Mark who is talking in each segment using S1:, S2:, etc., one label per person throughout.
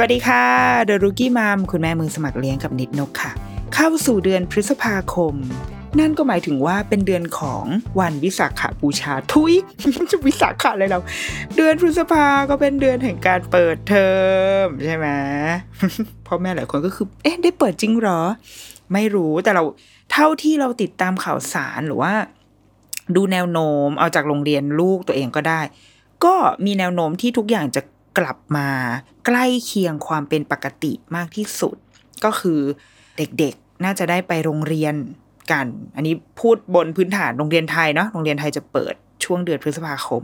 S1: วัสดีค่ะเดอะรุกี้มัมคุณแม่มือสมัครเลี้ยงกับนิดนกค่ะ เข้าสู่เดือนพฤษภาคม นั่นก็หมายถึงว่าเป็นเดือนของวันวิสาขบูชาทุยจะวิสาขะอะไรเรา เดือนพฤษภาก็เป็นเดือนแห่งการเปิดเทอมใช่ไหมพ่อแม่หลายคนก็คือ เอ๊ะได้เปิดจริงเหรอ ไม่รู้แต่เราเท่าที่เราติดตามข่าวสารหรือว่า ดูแนวโน้มเอาจากโรงเรียนลูกตัวเองก็ได้ ก็มีแนวโน้มที่ทุกอย่างจะกลับมา ใกล้เคียงความเป็นปกติมากที่สุด ก็คือเด็กๆ น่าจะได้ไปโรงเรียนกัน อันนี้พูดบนพื้นฐานโรงเรียนไทยเนาะโรงเรียนไทยจะเปิดช่วงเดือนพฤษภาคม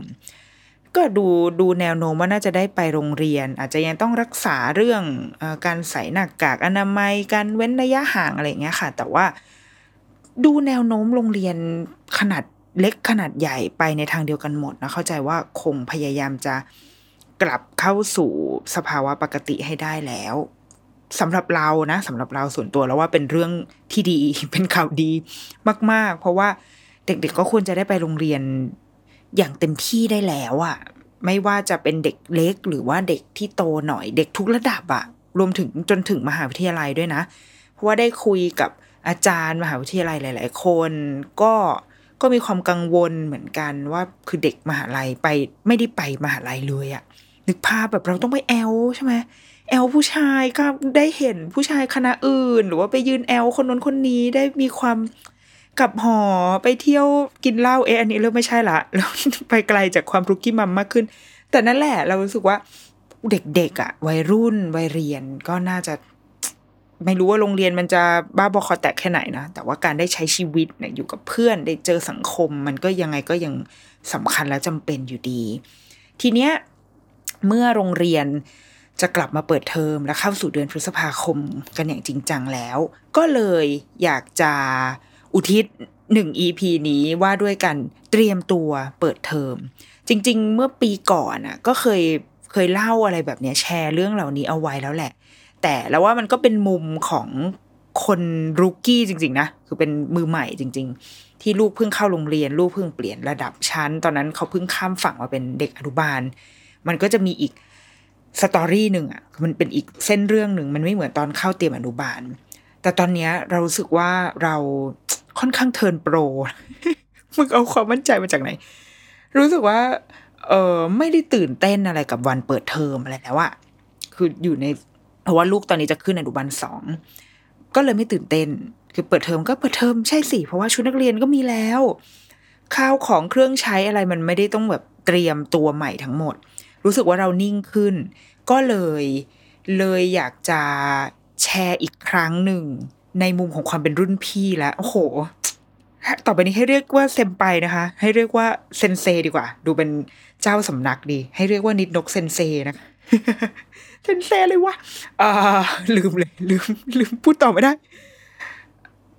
S1: ก็ดูดูแนวโน้มว่าน่าจะได้ไปโรงเรียน อาจจะยังต้องรักษาเรื่องออการใส่หน้ากากอนามัยการเว้นระยะห่างอะไรอย่างเงี้ยค่ะ แต่ว่าดูแนวโน้มโรงเรียนขนาดเล็กขนาดใหญ่ไปในทางเดียวกันหมดนะเข้าใจว่าคงพยายามจะ กลับเข้าสู่สภาวะปกติให้ได้แล้วสำหรับเรานะสำหรับเราส่วนตัวแล้วว่าเป็นเรื่องที่ดีเป็นข่าวดีมาก ๆ เพราะว่าเด็ก ๆ ก็ควรจะได้ไปโรงเรียนอย่างเต็มที่ได้แล้วอะ่ะ ไม่ว่าจะเป็นเด็กเล็กหรือว่าเด็กที่โตหน่อย เด็กทุกระดับอะ่ะ รวมถึงจนถึงมหาวิทยาลัยด้วยนะ เพราะว่าได้คุยกับอาจารย์มหาวิทยาลัยหลาย ๆ คน ก็ก็มีความกังวลเหมือนกันว่าคือเด็กมหาลัยไปไม่ได้ไปมหาลัยเลยอะ นึกภาพแบบเราต้องไปแอลใช่ไหมแอลผู้ชายก็ได้เห็นผู้ชายคณะอื่น หรือว่าไปยืนแอลคนนั้นคนนี้ได้มีความกับหอไปเที่ยวกินเหล้าเอะอันนี้เริ่มไม่ใช่ละแล้วไปไกลจากความรุกกี้มัมมากขึ้น แต่นั่นแหละเรารู้สึกว่าเด็กๆอะวัยรุ่นวัยเรียนก็น่าจะ ไม่รู้ว่าโรงเรียนมันจะบ้าบอคอแตกแค่ไหนนะ แต่ว่าการได้ใช้ชีวิตเนี่ยอยู่กับเพื่อนได้เจอสังคม มันก็ยังไงก็ยังสำคัญและจำเป็นอยู่ดี ทีเนี้ย เมื่อโรงเรียนจะกลับมาเปิดเทอมและเข้าสู่เดือนพฤษภาคมกันอย่างจริงจังแล้ว ก็เลยอยากจะอุทิศหนึ่ง EP นี้ว่าด้วยกันเตรียมตัวเปิดเทอม จริง ๆ เมื่อปีก่อนอะก็เคยเคยเล่าอะไรแบบนี้แชร์เรื่องเหล่านี้เอาไว้แล้วแหละ แต่แล้วว่ามันก็เป็นมุมของคนรุกี้จริง ๆ นะ คือเป็นมือใหม่จริง ๆ ที่ลูกเพิ่งเข้าโรงเรียน ลูกเพิ่งเปลี่ยนระดับชั้น ตอนนั้นเขาเพิ่งข้ามฝั่งมาเป็นเด็กอนุบาล มันก็จะมีอีกสตอรี่หนึ่งอะมันเป็นอีกเส้นเรื่องหนึ่งมันไม่เหมือนตอนเข้าเตรียมอนุบาล แต่ตอนเนี้ยเรารู้สึกว่าเราค่อนข้างเทิร์นโปรมึงเอาความมั่นใจมาจากไหน รู้สึกว่า เออไม่ได้ตื่นเต้นอะไรกับวันเปิดเทอมอะไรแล้วอะคืออยู่ในเพราะว่าลูกตอนนี้จะขึ้นอนุบาลสองก็เลยไม่ตื่นเต้น คือเปิดเทอมก็เปิดเทอมใช่สิเพราะว่าชุดนักเรียนก็มีแล้ว ข้าวของเครื่องใช้อะไรมันไม่ได้ต้องแบบเตรียมตัวใหม่ทั้งหมด รู้สึกว่าเรานิ่งขึ้น ก็เลยเลยอยากจะแชร์อีกครั้งหนึ่ง ในมุมของความเป็นรุ่นพี่แล้วโอ้โห ต่อไปนี้ให้เรียกว่าเซมไปนะคะ ให้เรียกว่าเซนเซดีกว่า ดูเป็นเจ้าสำนักดี ให้เรียกว่านิดนกเซนเซนะคะเซนเซเลยวะอ่าลืมเลยลืมลืมพูดต่อไม่ได้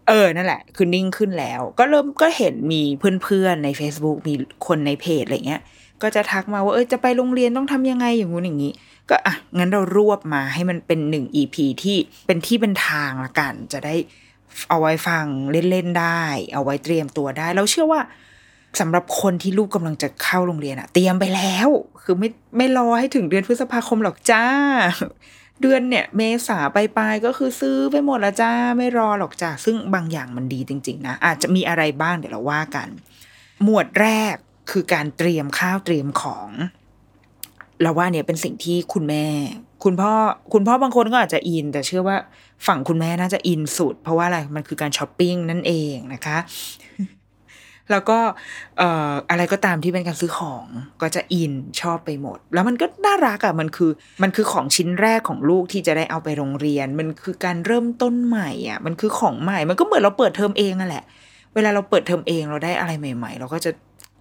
S1: เออ นั่นแหละ คือนิ่งขึ้นแล้ว ก็เริ่มก็เห็นมีเพื่อนๆใน Facebook มีคนในเพจอะไรเงี้ย ก็จะทักมาว่าเออจะไปโรงเรียนต้องทำยังไงอย่างงู้นอย่างนี้ ก็อะงั้นเรารวบมาให้มันเป็นหนึ่ง EP ที่เป็นที่เป็นทางละกัน จะได้เอาไว้ฟังเล่นๆได้ เอาไว้เตรียมตัวได้ เราเชื่อว่าสำหรับคนที่ลูกกำลังจะเข้าโรงเรียนอะเตรียมไปแล้ว คือไม่ไม่รอให้ถึงเดือนพฤษภาคมหรอกจ้า เดือนเนี่ย เมษาปลายก็คือซื้อไปหมดแล้วจ้าไม่รอหรอกจ้าซึ่งบางอย่างมันดีจริง ๆ นะ อาจจะมีอะไรบ้างเดี๋ยวเราว่ากัน หมวดแรก คือการเตรียมข้าวเตรียมของเราว่าเนี่ยเป็นสิ่งที่คุณแม่ คุณพ่อคุณพ่อบางคนก็อาจจะอิน แต่เชื่อว่าฝั่งคุณแม่น่าจะอินสุด เพราะว่าอะไรมันคือการช้อปปิ้งนั่นเองนะคะ แล้วก็เอ่ออะไรก็ตามที่เป็นการซื้อของก็จะอินชอบไปหมด แล้วมันก็น่ารักอะ่ะมันคือ มันคือของชิ้นแรกของลูกที่จะได้เอาไปโรงเรียน มันคือการเริ่มต้นใหม่อะ่ะมันคือของใหม่ มันก็เหมือนเราเปิดเทอมเองอะแหละ เวลาเราเปิดเทอมเองเราได้อะไรใหม่ ๆ เราก็จะ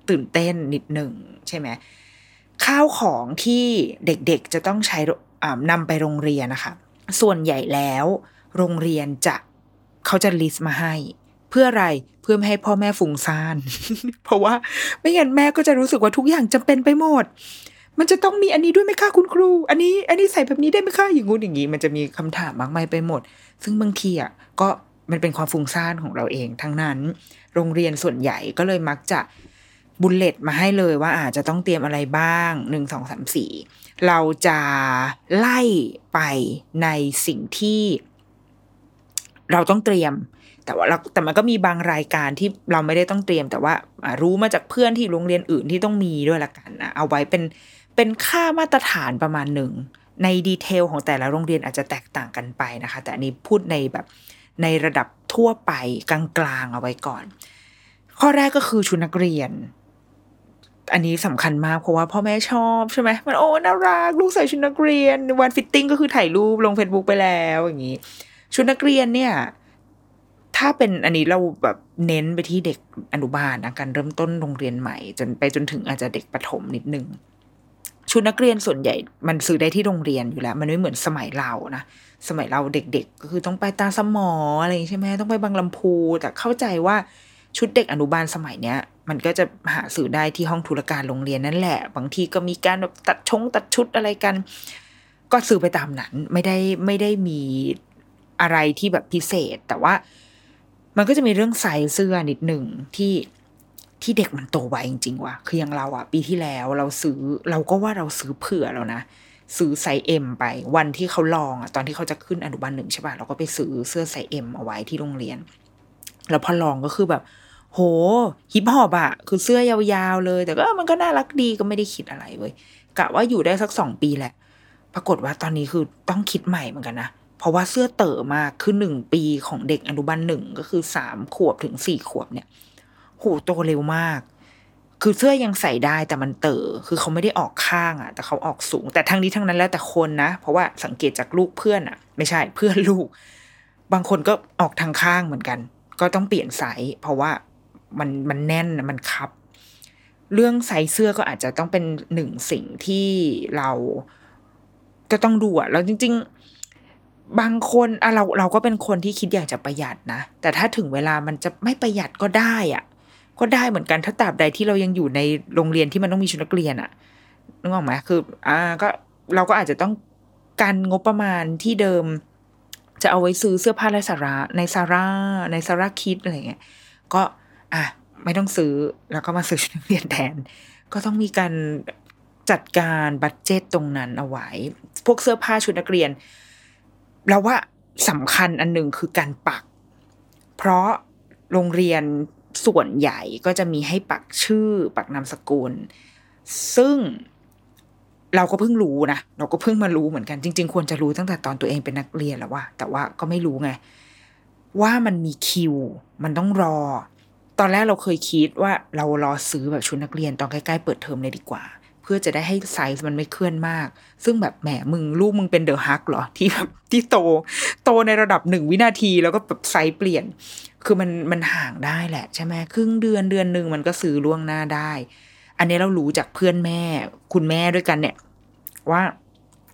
S1: ตื่นเต้นนิดหนึ่งใช่ไหมข้าวของที่เด็กๆจะต้องใช้นำไปโรงเรียนนะคะ ส่วนใหญ่แล้ว โรงเรียนจะเขาจะลิสต์มาให้ เพื่ออะไรเพื่อไม่ให้พ่อแม่ฟุ้งซ่าน เพราะว่าไม่งั้นแม่ก็จะรู้สึกว่าทุกอย่างจำเป็นไปหมด มันจะต้องมีอันนี้ด้วยไหมคะคุณครู อันนี้ อันนี้ใส่แบบนี้ได้ไหมคะอย่างงู้นอย่างนี้มันจะมีคำถามมากมายไปหมด ซึ่งบางทีอะก็มันเป็นความฟุ้งซ่านของเราเอง ทั้งนั้น โรงเรียนส่วนใหญ่ก็เลยมักจะ บุลเลตมาให้เลยว่าอาจจะต้องเตรียมอะไรบ้างหนึ่งสองสามสี่เราจะไล่ไปในสิ่งที่เราต้องเตรียม แต่ว่าเราแต่มันก็มีบางรายการที่เราไม่ได้ต้องเตรียม แต่ว่ารู้มาจากเพื่อนที่โรงเรียนอื่นที่ต้องมีด้วยละกันนะเอาไว้เป็นเป็นค่ามาตรฐานประมาณหนึ่งใน detail ของแต่ละโรงเรียนอาจจะแตกต่างกันไปนะคะ แต่อันนี้พูดในแบบในระดับทั่วไปกลางๆเอาไว้ก่อน ข้อแรกก็คือชุดนักเรียน อันนี้สำคัญมากเพราะว่าพ่อแม่ชอบใช่ไหมมันโอ้น่ารักลูกใส่ชุดนักเรียน วัน fitting ก็คือถ่ายรูปลงเฟซบุ๊กไปแล้วอย่างนี้ ชุดนักเรียนเนี่ย ถ้าเป็นอันนี้เราแบบเน้นไปที่เด็กอนุบาลนะการเริ่มต้นโรงเรียนใหม่ จนไปจนถึงอาจจะเด็กประถมนิดนึงชุดนักเรียนส่วนใหญ่มันซื้อได้ที่โรงเรียนอยู่แล้ว มันไม่เหมือนสมัยเรานะสมัยเราเด็กๆ ก็คือต้องไปตาสมออะไรใช่ไหมต้องไปบางลำพู แต่เข้าใจว่า ชุดเด็กอนุบาลสมัยเนี้ย มันก็จะหาซื้อได้ที่ห้องธุรการโรงเรียนนั่นแหละ บางทีก็มีการแบบตัดชงตัดชุดอะไรกัน ก็ซื้อไปตามนั้นไม่ได้ไม่ได้มีอะไรที่แบบพิเศษ แต่ว่ามันก็จะมีเรื่องไซส์เสื้อนิดหนึ่งที่ที่เด็กมันโตไวจริงๆว่ะ คืออย่างเราอะปีที่แล้วเราซื้อเราก็ว่าเราซื้อเผื่อแล้วนะ ซื้อไซส์ M ไป วันที่เขาลองอะตอนที่เขาจะขึ้นอนุบาลหนึ่งใช่ป่ะเราก็ไปซื้อเสื้อไซส์ M เอาไว้ที่โรงเรียน แล้วพอลองก็คือแบบ โหฮิปฮอปอะคือเสื้อยาวๆเลย แต่ก็มันก็น่ารักดีก็ไม่ได้คิดอะไรเว้ยกะว่าอยู่ได้สักสองปีแหละ ปรากฏว่าตอนนี้คือต้องคิดใหม่เหมือนกันนะเพราะว่าเสื้อเต๋อมากคือหนึ่งปีของเด็กอนุบาลหนึ่งก็คือสามขวบถึงสี่ขวบเนี่ยโหโตเร็วมาก คือเสื้อยังใส่ได้แต่มันเต๋อคือเขาไม่ได้ออกข้างอะแต่เขาออกสูง แต่ทั้งนี้ทั้งนั้นแล้วแต่คนนะ เพราะว่าสังเกตจากลูกเพื่อนอะไม่ใช่เพื่อนลูก บางคนก็ออกทางข้างเหมือนกัน ก็ต้องเปลี่ยนไซส์เพราะว่า มันมันแน่นมันคับ เรื่องไซส์เสื้อก็อาจจะต้องเป็นหนึ่งสิ่งที่เราก็ต้องดูอะแล้วจริง ๆ บางคนอะเราเราก็เป็นคนที่คิดอยากจะประหยัดนะ แต่ถ้าถึงเวลามันจะไม่ประหยัดก็ได้อะก็ได้เหมือนกันถ้าตราบใดที่เรายังอยู่ในโรงเรียนที่มันต้องมีชุดนักเรียนอะนึกออกไหมคืออ่าก็เราก็อาจจะต้องการงบประมาณที่เดิม จะเอาไว้ซื้อเสื้อผ้าและสาระในซาร่าในซาร่าคิดอะไรเงี้ยก็ อะไม่ต้องซื้อแล้วก็มาซื้อชุดนักเรียนแทน ก็ต้องมีการจัดการบัตเจตตรงนั้นเอาไว้ พวกเสื้อผ้าชุดนักเรียน เราว่าสำคัญอันหนึ่งคือการปัก เพราะโรงเรียนส่วนใหญ่ก็จะมีให้ปักชื่อปักนามสกุล ซึ่งเราก็เพิ่งรู้นะเราก็เพิ่งมารู้เหมือนกันจริง ๆ ควรจะรู้ตั้งแต่ตอนตัวเองเป็นนักเรียนแล้วว่าแต่ว่าก็ไม่รู้ไง ว่ามันมีคิว มันต้องรอ ตอนแรกเราเคยคิดว่าเรารอซื้อแบบชุดนักเรียนตอนใกล้ๆเปิดเทอมเลยดีกว่า เพื่อจะได้ให้ไซส์มันไม่เคลื่อนมาก ซึ่งแบบแหมมึงลูกมึงเป็น The Hulk เหรอที่แบบที่โต โตในระดับหนึ่งวินาทีแล้วก็แบบไซส์เปลี่ยน คือมันมันห่างได้แหละใช่ไหมครึ่งเดือนเดือนหนึ่งมันก็ซื้อล่วงหน้าได้ อันนี้เรารู้จากเพื่อนแม่ คุณแม่ด้วยกันเนี่ย ว่า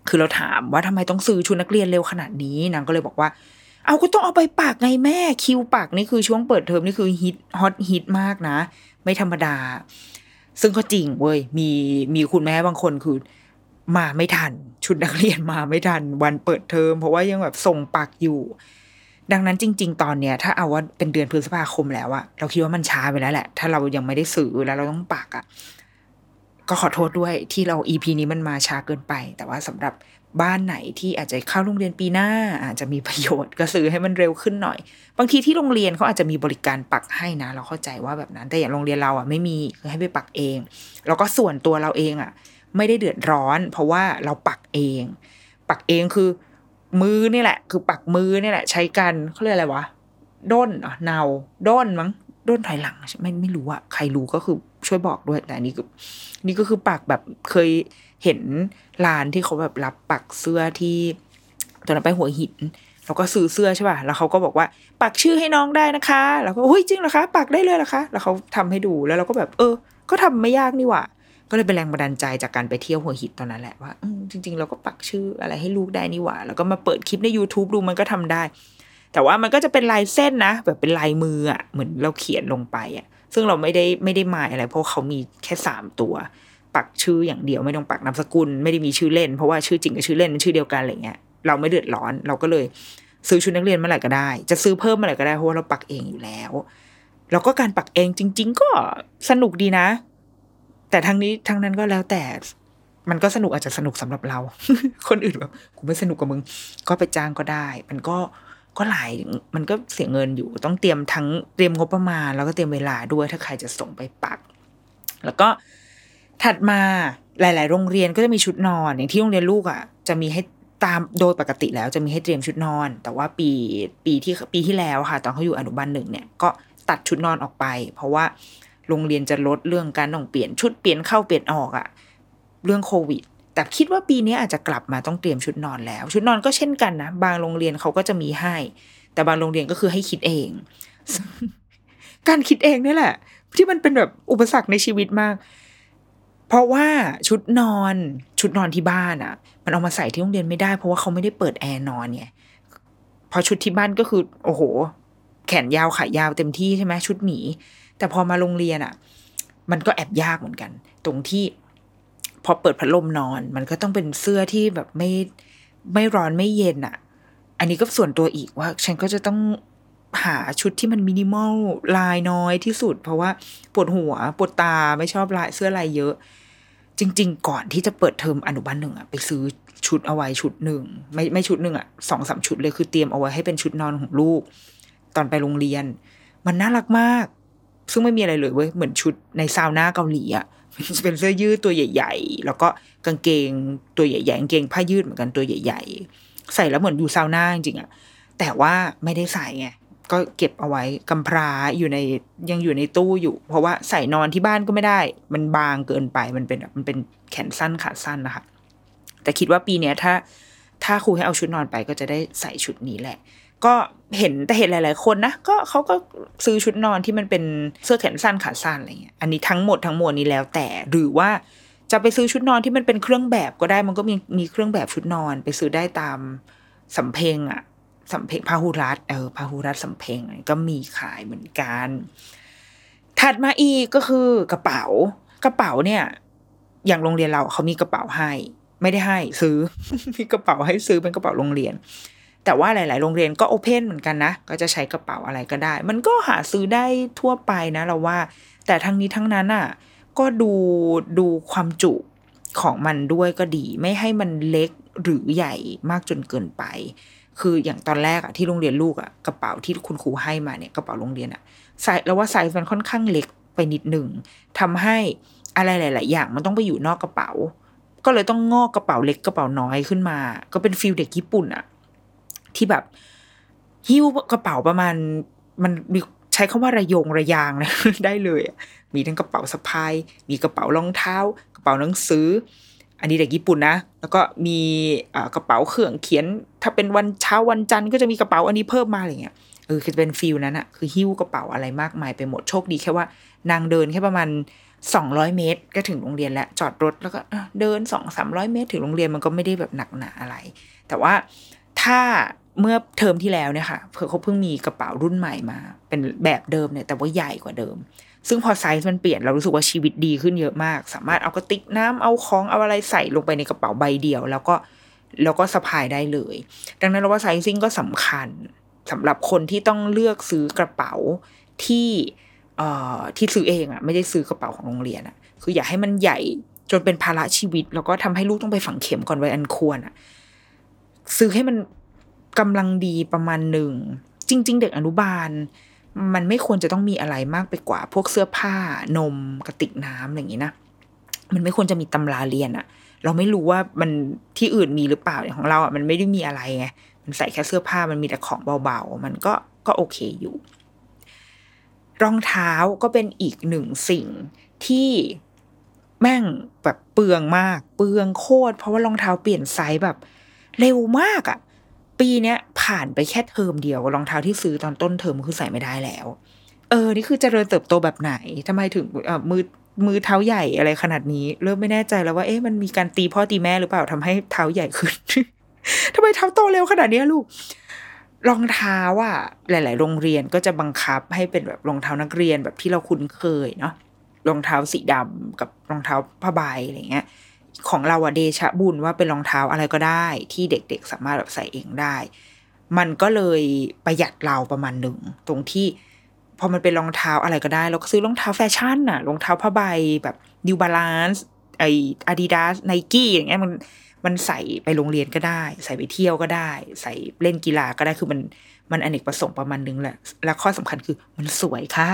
S1: คือเราถามว่าทำไมต้องซื้อชุดนักเรียนเร็วขนาดนี้นางก็เลยบอกว่า เอาก็ต้องเอาไปปากไงแม่ คิวปากนี่คือช่วงเปิดเทอมนี่คือฮิตฮอตฮิตมากนะ ไม่ธรรมดา ซึ่งก็จริงเว้ยมีมีคุณแม่บางคนคือมาไม่ทัน ชุดนักเรียนมาไม่ทัน วันเปิดเทอม เพราะว่ายังแบบส่งปักอยู่ ดังนั้นจริง ๆ ตอนเนี้ย ถ้าเอาว่าเป็นเดือนพฤษภาคมแล้วอะเราคิดว่ามันช้าไปแล้วแหละ ถ้าเรายังไม่ได้ซื้อแล้วเราต้องปักอะก็ขอโทษด้วยที่เรา EP นี้มันมาช้าเกินไป แต่ว่าสำหรับ บ้านไหนที่อาจจะเข้าโรงเรียนปีหน้า อาจจะมีประโยชน์ก็ซื้อให้มันเร็วขึ้นหน่อย บางทีที่โรงเรียนเขาอาจจะมีบริการปักให้นะ เราเข้าใจว่าแบบนั้น แต่อย่างโรงเรียนเราอะไม่มีคือให้ไปปักเอง แล้วก็ส่วนตัวเราเองอะ ไม่ได้เดือดร้อน เพราะว่าเราปักเอง ปักเองคือ มือนี่แหละ คือปักมือนี่แหละ ใช้กันเขาเรียกอะไรวะด้นเหรอเนาด้นมั้งด้นถอยหลังใช่ไม่รู้อะใครรู้ก็คือช่วยบอกด้วยแต่อันนี่คือนี่ก็คือปักแบบเคย เห็นร้านที่เขาแบบรับปักเสื้อที่ตอนนั้นไปหัวหินเราก็ซื้อเสื้อใช่ป่ะ แล้วเขาก็บอกว่า ปักชื่อให้น้องได้นะคะ แล้วก็เฮ้ยจริงเหรอคะ ปักได้เลยเหรอคะ แล้วเขาทำให้ดูแล้วเราก็แบบ เออ ก็ทำไม่ยากนี่หว่า ก็เลยเป็นแรงบันดาลใจจากการไปเที่ยวหัวหินตอนนั้นแหละว่าจริง ๆ เราก็ปักชื่ออะไรให้ลูกได้นี่หว่า แล้วก็มาเปิดคลิปใน YouTube ดูมันก็ทำได้ แต่ว่ามันก็จะเป็นลายเส้นนะ แบบเป็นลายมืออะเหมือนเราเขียนลงไปอะ ซึ่งเราไม่ได้ไม่ได้หมายอะไร เพราะเขามีแค่สามตัว ปักชื่ออย่างเดียวไม่ต้องปักนามสกุลไม่ได้มีชื่อเล่น เพราะว่าชื่อจริงกับชื่อเล่นมันชื่อเดียวกันอะไรเงี้ยเราไม่เดือดร้อน เราก็เลยซื้อชุดนักเรียนเมื่อไหร่ก็ได้ จะซื้อเพิ่มเมื่อไหร่ก็ได้เพราะว่าเราปักเองอยู่แล้ว แล้วก็การปักเองจริง ๆ ก็สนุกดีนะ แต่ทั้งนี้ทั้งนั้นก็แล้วแต่มันก็สนุกอาจจะสนุกสำหรับเรา คนอื่นแบบกูไม่สนุกกับมึง ก็ไปจ้างก็ได้ มันก็ก็หลายมันก็เสียเงินอยู่ต้องเตรียมทั้งเตรียมงบประมาณ แล้วก็เตรียมเวลาด้วยถ้าใครจะส่งไปปัก แล้วก็ ถัดมาหลาย ๆ โรงเรียนก็จะมีชุดนอน อย่างที่โรงเรียนลูกอะจะมีให้ตามโดยปกติแล้วจะมีให้เตรียมชุดนอน แต่ว่าปีปีที่ปีที่แล้วค่ะ ตอนเขาอยู่อนุบาลหนึ่งเนี่ยก็ตัดชุดนอนออกไป เพราะว่าโรงเรียนจะลดเรื่องการต้องเปลี่ยนชุดเปลี่ยนเข้าเปลี่ยนออกอะเรื่องโควิด แต่คิดว่าปีนี้อาจจะกลับมาต้องเตรียมชุดนอนแล้ว ชุดนอนก็เช่นกันนะ บางโรงเรียนเขาก็จะมีให้ แต่บางโรงเรียนก็คือให้คิดเอง การคิดเองนี่แหละ ที่มันเป็นแบบอุปสรรคในชีวิตมาก เพราะว่าชุดนอนชุดนอนที่บ้านอะ่ะ มันเอามาใส่ที่โรงเรียนไม่ได้เพราะว่าเขาไม่ได้เปิดแอร์นอนไงพอชุดที่บ้านก็คือ โอ้โห แขนยาวขายาวเต็มที่ใช่ไหมชุดหมี แต่พอมาโรงเรียนอะ่ะ มันก็แอบยากเหมือนกัน ตรงที่ พอเปิดพัดลมนอน มันก็ต้องเป็นเสื้อที่แบบไม่ไม่ร้อนไม่เย็นอะ่ะ อันนี้ก็ส่วนตัวอีกว่า ฉันก็จะต้องหาชุดที่มันมินิมอลลายน้อยที่สุด เพราะว่าปวดหัวปวดตาไม่ชอบลายเสื้อลายเยอะ จริง ๆ ก่อนที่จะเปิดเทอมอนุบาลหนึ่งอะไปซื้อชุดเอาไว้ชุดหนึ่งไม่ไม่ชุดหนึ่งอะสองสามชุดเลยคือเตรียมเอาไว้ให้เป็นชุดนอนของลูก ตอนไปโรงเรียน มันน่ารักมาก ซึ่งไม่มีอะไรเลยเว้ยเหมือนชุดในซาวน่าเกาหลีอะเป็นเสื้อยืดตัวใหญ่ ๆ แล้วก็กางเกงตัวใหญ่ๆกางเกงผ้ายืดเหมือนกันตัวใหญ่ ๆ ใส่แล้วเหมือนอยู่ซาวน่าจริงๆอะแต่ว่าไม่ได้ใส่ไง ก็เก็บเอาไว้กำพร้าอยู่ในยังอยู่ในตู้อยู่ เพราะว่าใส่นอนที่บ้านก็ไม่ได้ มันบางเกินไปมันเป็นมันเป็นแขนสั้นขาสั้นนะคะ แต่คิดว่าปีเนี้ยถ้า ถ้าครูให้เอาชุดนอนไปก็จะได้ใส่ชุดนี้แหละ ก็เห็นแต่เห็นหลาย ๆ คนนะก็เขาก็ซื้อชุดนอนที่มันเป็นเสื้อแขนสั้นขาสั้นอะไรเงี้ยอันนี้ทั้งหมดทั้งมวลนี้แล้วแต่หรือว่าจะไปซื้อชุดนอนที่มันเป็นเครื่องแบบก็ได้มันก็มีมีเครื่องแบบชุดนอนไปซื้อได้ตามสำเพ็งอะ สำเพ็งพาหุรัตเออพาหุรัตสำเพ็งก็มีขายเหมือนกัน ถัดมาอีกก็คือกระเป๋ากระเป๋าเนี่ย อย่างโรงเรียนเราเขามีกระเป๋าให้ ไม่ได้ให้ซื้อ มีกระเป๋าให้ซื้อเป็นกระเป๋าโรงเรียน แต่ว่าหลาย ๆ โรงเรียนก็โอเพนเหมือนกันนะ ก็จะใช้กระเป๋าอะไรก็ได้ มันก็หาซื้อได้ทั่วไปนะเราว่า แต่ทั้งนี้ทั้งนั้นอะ ก็ดูดูความจุของมันด้วยก็ดี ไม่ให้มันเล็กหรือใหญ่มากจนเกินไป คืออย่างตอนแรกอะที่โรงเรียนลูกอะกระเป๋าที่คุณครูให้มาเนี่ยกระเป๋าโรงเรียนอะไซส์แล้วว่าไซส์มันค่อนข้างเล็กไปนิดหนึ่งทำให้อะไรหลาย ๆ อย่างมันต้องไปอยู่นอกกระเป๋า ก็เลยต้องงอกกระเป๋าเล็กกระเป๋าน้อยขึ้นมา ก็เป็น feel เด็กญี่ปุ่นอะที่แบบหิ้วกระเป๋าประมาณมันมีใช้คำว่าระยงระยางเลยได้เลย มีทั้งกระเป๋าสะพาย มีกระเป๋ารองเท้า กระเป๋าหนังสือ อันนี้เด็กญี่ปุ่นนะ แล้วก็มีกระเป๋าเครื่องเขียน ถ้าเป็นวันเช้าวันจันทร์ก็จะมีกระเป๋าอันนี้เพิ่มมาอะไรเงี้ยเออคือเป็นฟิลนั้นอะคือหิ้วกระเป๋าอะไรมากมายไปหมดโชคดีแค่ว่านางเดินแค่ประมาณสองร้อยเมตร ก็ถึงโรงเรียนแล้วจอดรถแล้วก็เดินสองสามร้อยเมตร ถึงโรงเรียนมันก็ไม่ได้แบบหนักหนาอะไร แต่ว่าถ้าเมื่อเทอมที่แล้วเนี่ยค่ะเผื่อเขาเพิ่งมีกระเป๋ารุ่นใหม่มา เป็นแบบเดิมเนี่ยแต่ว่าใหญ่กว่าเดิม ซึ่งพอไซส์มันเปลี่ยนเรารู้สึกว่าชีวิตดีขึ้นเยอะมาก สามารถเอากระติกน้ำเอาของเอาอะไรใส่ลงไปในกระเป๋าใบเดียว แล้วก็แล้วก็สะพายได้เลย ดังนั้นเราว่าไซซิ่งก็สำคัญสำหรับคนที่ต้องเลือกซื้อกระเป๋าที่เอ่อที่ซื้อเองอะไม่ได้ซื้อกระเป๋าของโรงเรียนอะคืออย่าให้มันใหญ่จนเป็นภาระชีวิต แล้วก็ทำให้ลูกต้องไปฝังเข็มก่อนวัยอันควรอะซื้อให้มันกำลังดีประมาณหนึ่งจริง ๆ เด็กอนุบาล มันไม่ควรจะต้องมีอะไรมากไปกว่า พวกเสื้อผ้านมกระติกน้ำอะไรอย่างนี้นะมันไม่ควรจะมีตำราเรียนอะเราไม่รู้ว่ามันที่อื่นมีหรือเปล่าอย่ของเราอะมันไม่ได้มีอะไรไงมันใส่แค่เสื้อผ้ามันมีแต่ของเบาๆ มันก็ก็โอเคอยู่ รองเท้าก็เป็นอีกหนึ่งสิ่งที่แม่งแบบเปลืองมาก เปลืองโคตรเพราะว่ารองเท้าเปลี่ยนไซส์แบบ เร็วมากอะ ปีเนี้ยผ่านไปแค่เทอมเดียวรองเท้าที่ซื้อตอนต้นเทอมคือใส่ไม่ได้แล้ว เออ นี่คือเจริญเติบโตแบบไหนทำไมถึงเออมือมือเท้าใหญ่อะไรขนาดนี้ เริ่มไม่แน่ใจแล้วว่าเอ๊ะมันมีการตีพ่อตีแม่หรือเปล่าทำให้เท้าใหญ่ขึ้นทำไมเท้าโตเร็วขนาดนี้ลูกรองเท้าอะหลาย ๆ โรงเรียนก็จะบังคับให้เป็นแบบรองเท้านักเรียนแบบที่เราคุ้นเคยเนาะรองเท้าสีดำกับรองเท้าผ้าใบอะไรเงี้ย ของเราอะเดชะบุญว่าเป็นรองเท้าอะไรก็ได้ ที่เด็กๆสามารถแบบใส่เองได้ มันก็เลยประหยัดเราประมาณหนึ่งตรงที่พอมันเป็นรองเท้าอะไรก็ได้ เราก็ซื้อรองเท้าแฟชั่นน่ะรองเท้าผ้าใบแบบ New Balance ไอ Adidas Nike อย่างเงี้ยมันมันใส่ไปโรงเรียนก็ได้ ใส่ไปเที่ยวก็ได้ ใส่เล่นกีฬาก็ได้คือมันมันอเนกประสงค์ประมาณนึงแหละ และข้อสำคัญคือมันสวยค่ะ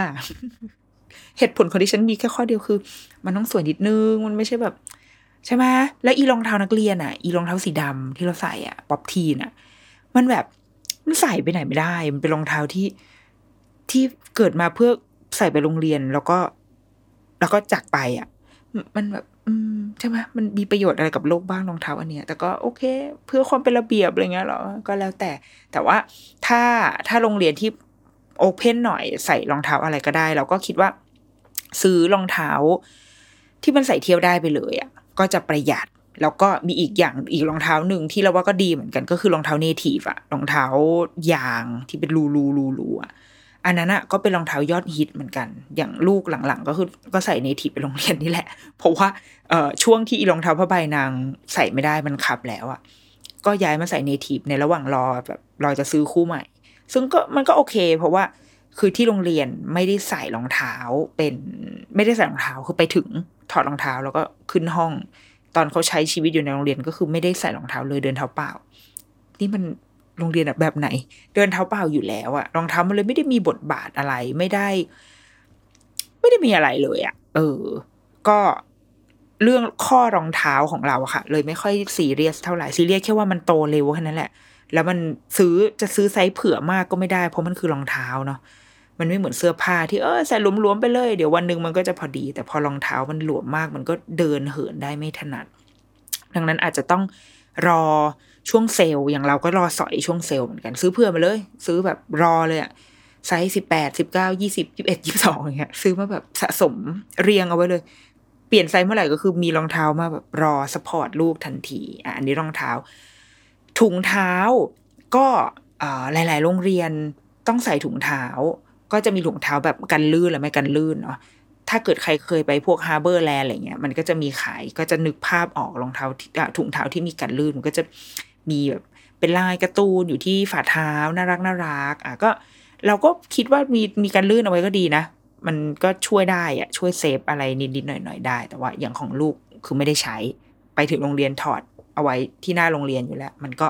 S1: เหตุผลของดิฉันมีแค่ข้อเดียวคือ มันต้องสวยนิดนึง มันไม่ใช่แบบ ช่ไหมแล้วอีรองเท้านักเรียนอะ อีรองเท้าสีดำที่เราใส่อะ ป๊อปทีนอะ มันแบบมันใส่ไปไหนไม่ได้ มันเป็นรองเท้าที่ที่เกิดมาเพื่อใส่ไปโรงเรียนแล้วก็ แล้วก็จากไปอะ มันแบบ อืมใช่ไหมมันมีประโยชน์อะไรกับโลกบ้างรองเท้าอันเนี้ย แต่ก็โอเค เพื่อความเป็นระเบียบอะไรเงี้ยหรอ ก็แล้วแต่ แต่ว่าถ้าถ้าโรงเรียนที่ open หน่อยใส่รองเท้าอะไรก็ได้ เราก็คิดว่า ซื้อรองเท้าที่มันใส่เที่ยวได้ไปเลยอะ ก็จะประหยัด แล้วก็มีอีกอย่างอีกรองเท้าหนึ่งที่เราว่าก็ดีเหมือนกันก็คือรองเท้า Native อะรองเท้ายางที่เป็นรูรูรูรูอะอันนั้นอะก็เป็นรองเท้ายอดฮิตเหมือนกัน อย่างลูกหลังๆ ก็คือก็ใส่ Native ไปโรงเรียนนี่แหละ เพราะว่าเอ่อช่วงที่รองเท้าผ้าใบนางใส่ไม่ได้มันขับแล้วอะก็ย้ายมาใส่เนทีฟในระหว่างรอแบบรอจะซื้อคู่ใหม่ ซึ่งก็มันก็โอเค เพราะว่า คือที่โรงเรียนไม่ได้ใส่รองเท้าเป็นไม่ได้ใส่รองเท้าคือไปถึงถอดรองเท้าแล้วก็ขึ้นห้อง ตอนเขาใช้ชีวิตอยู่ในโรงเรียนก็คือไม่ได้ใส่รองเท้าเลยเดินเท้าเปล่า นี่มันโรงเรียนแบบไหน เดินเท้าเปล่าอยู่แล้วอะรองเท้ามันเลยไม่ได้มีบทบาทอะไรไม่ได้ ไม่ได้มีอะไรเลยอะเออ ก็เรื่องของรองเท้าของเราอะค่ะ เลยไม่ค่อยซีเรียสเท่าไหร่ซีเรียสแค่ว่ามันโตเร็วแค่นั้นแหละ แล้วมันซื้อจะซื้อไซส์เผื่อมากก็ไม่ได้ เพราะมันคือรองเท้าเนาะ มันไม่เหมือนเสื้อผ้าที่เออใส่หลวมๆไปเลย เดี๋ยววันหนึ่งมันก็จะพอดี แต่พอรองเท้ามันหลวมมาก มันก็เดินเหินได้ไม่ถนัด ดังนั้นอาจจะต้องรอช่วงเซลล์อย่างเราก็รอสอยช่วงเซลล์เหมือนกัน ซื้อเผื่อมาเลย ซื้อแบบรอเลยอะไซส์สิบแปดสิบเก้ายี่สิบยี่สิบเอ็ดยี่สิบสองอย่างเงี้ยซื้อมาแบบสะสมเรียงเอาไว้เลย เปลี่ยนไซส์เมื่อไหร่ก็คือมีรองเท้ามาแบบรอ support ลูกทันทีอะอันนี้รองเท้า ถุงเท้าก็หลาย ๆ โรงเรียนต้องใส่ถุงเท้า ก็จะมีถุงเท้าแบบกันลื่นหรือไม่กันลื่นเนาะถ้าเกิดใครเคยไปพวกฮาร์เบอร์แลนด์อะไรเงี้ยมันก็จะมีขายก็จะนึกภาพออกรองเท้าถุงเท้าที่มีกันลื่นมันก็จะมีแบบเป็นลายการ์ตูนอยู่ที่ฝ่าเท้าน่ารักน่ารักอะก็เราก็คิดว่ามีมีการลื่นเอาไว้ก็ดีนะ มันก็ช่วยได้อะช่วยเซฟอะไรนิดๆหน่อยๆได้ แต่ว่าอย่างของลูกคือไม่ได้ใช้ ไปถึงโรงเรียนถอดเอาไว้ที่หน้าโรงเรียนอยู่แล้ว มันก็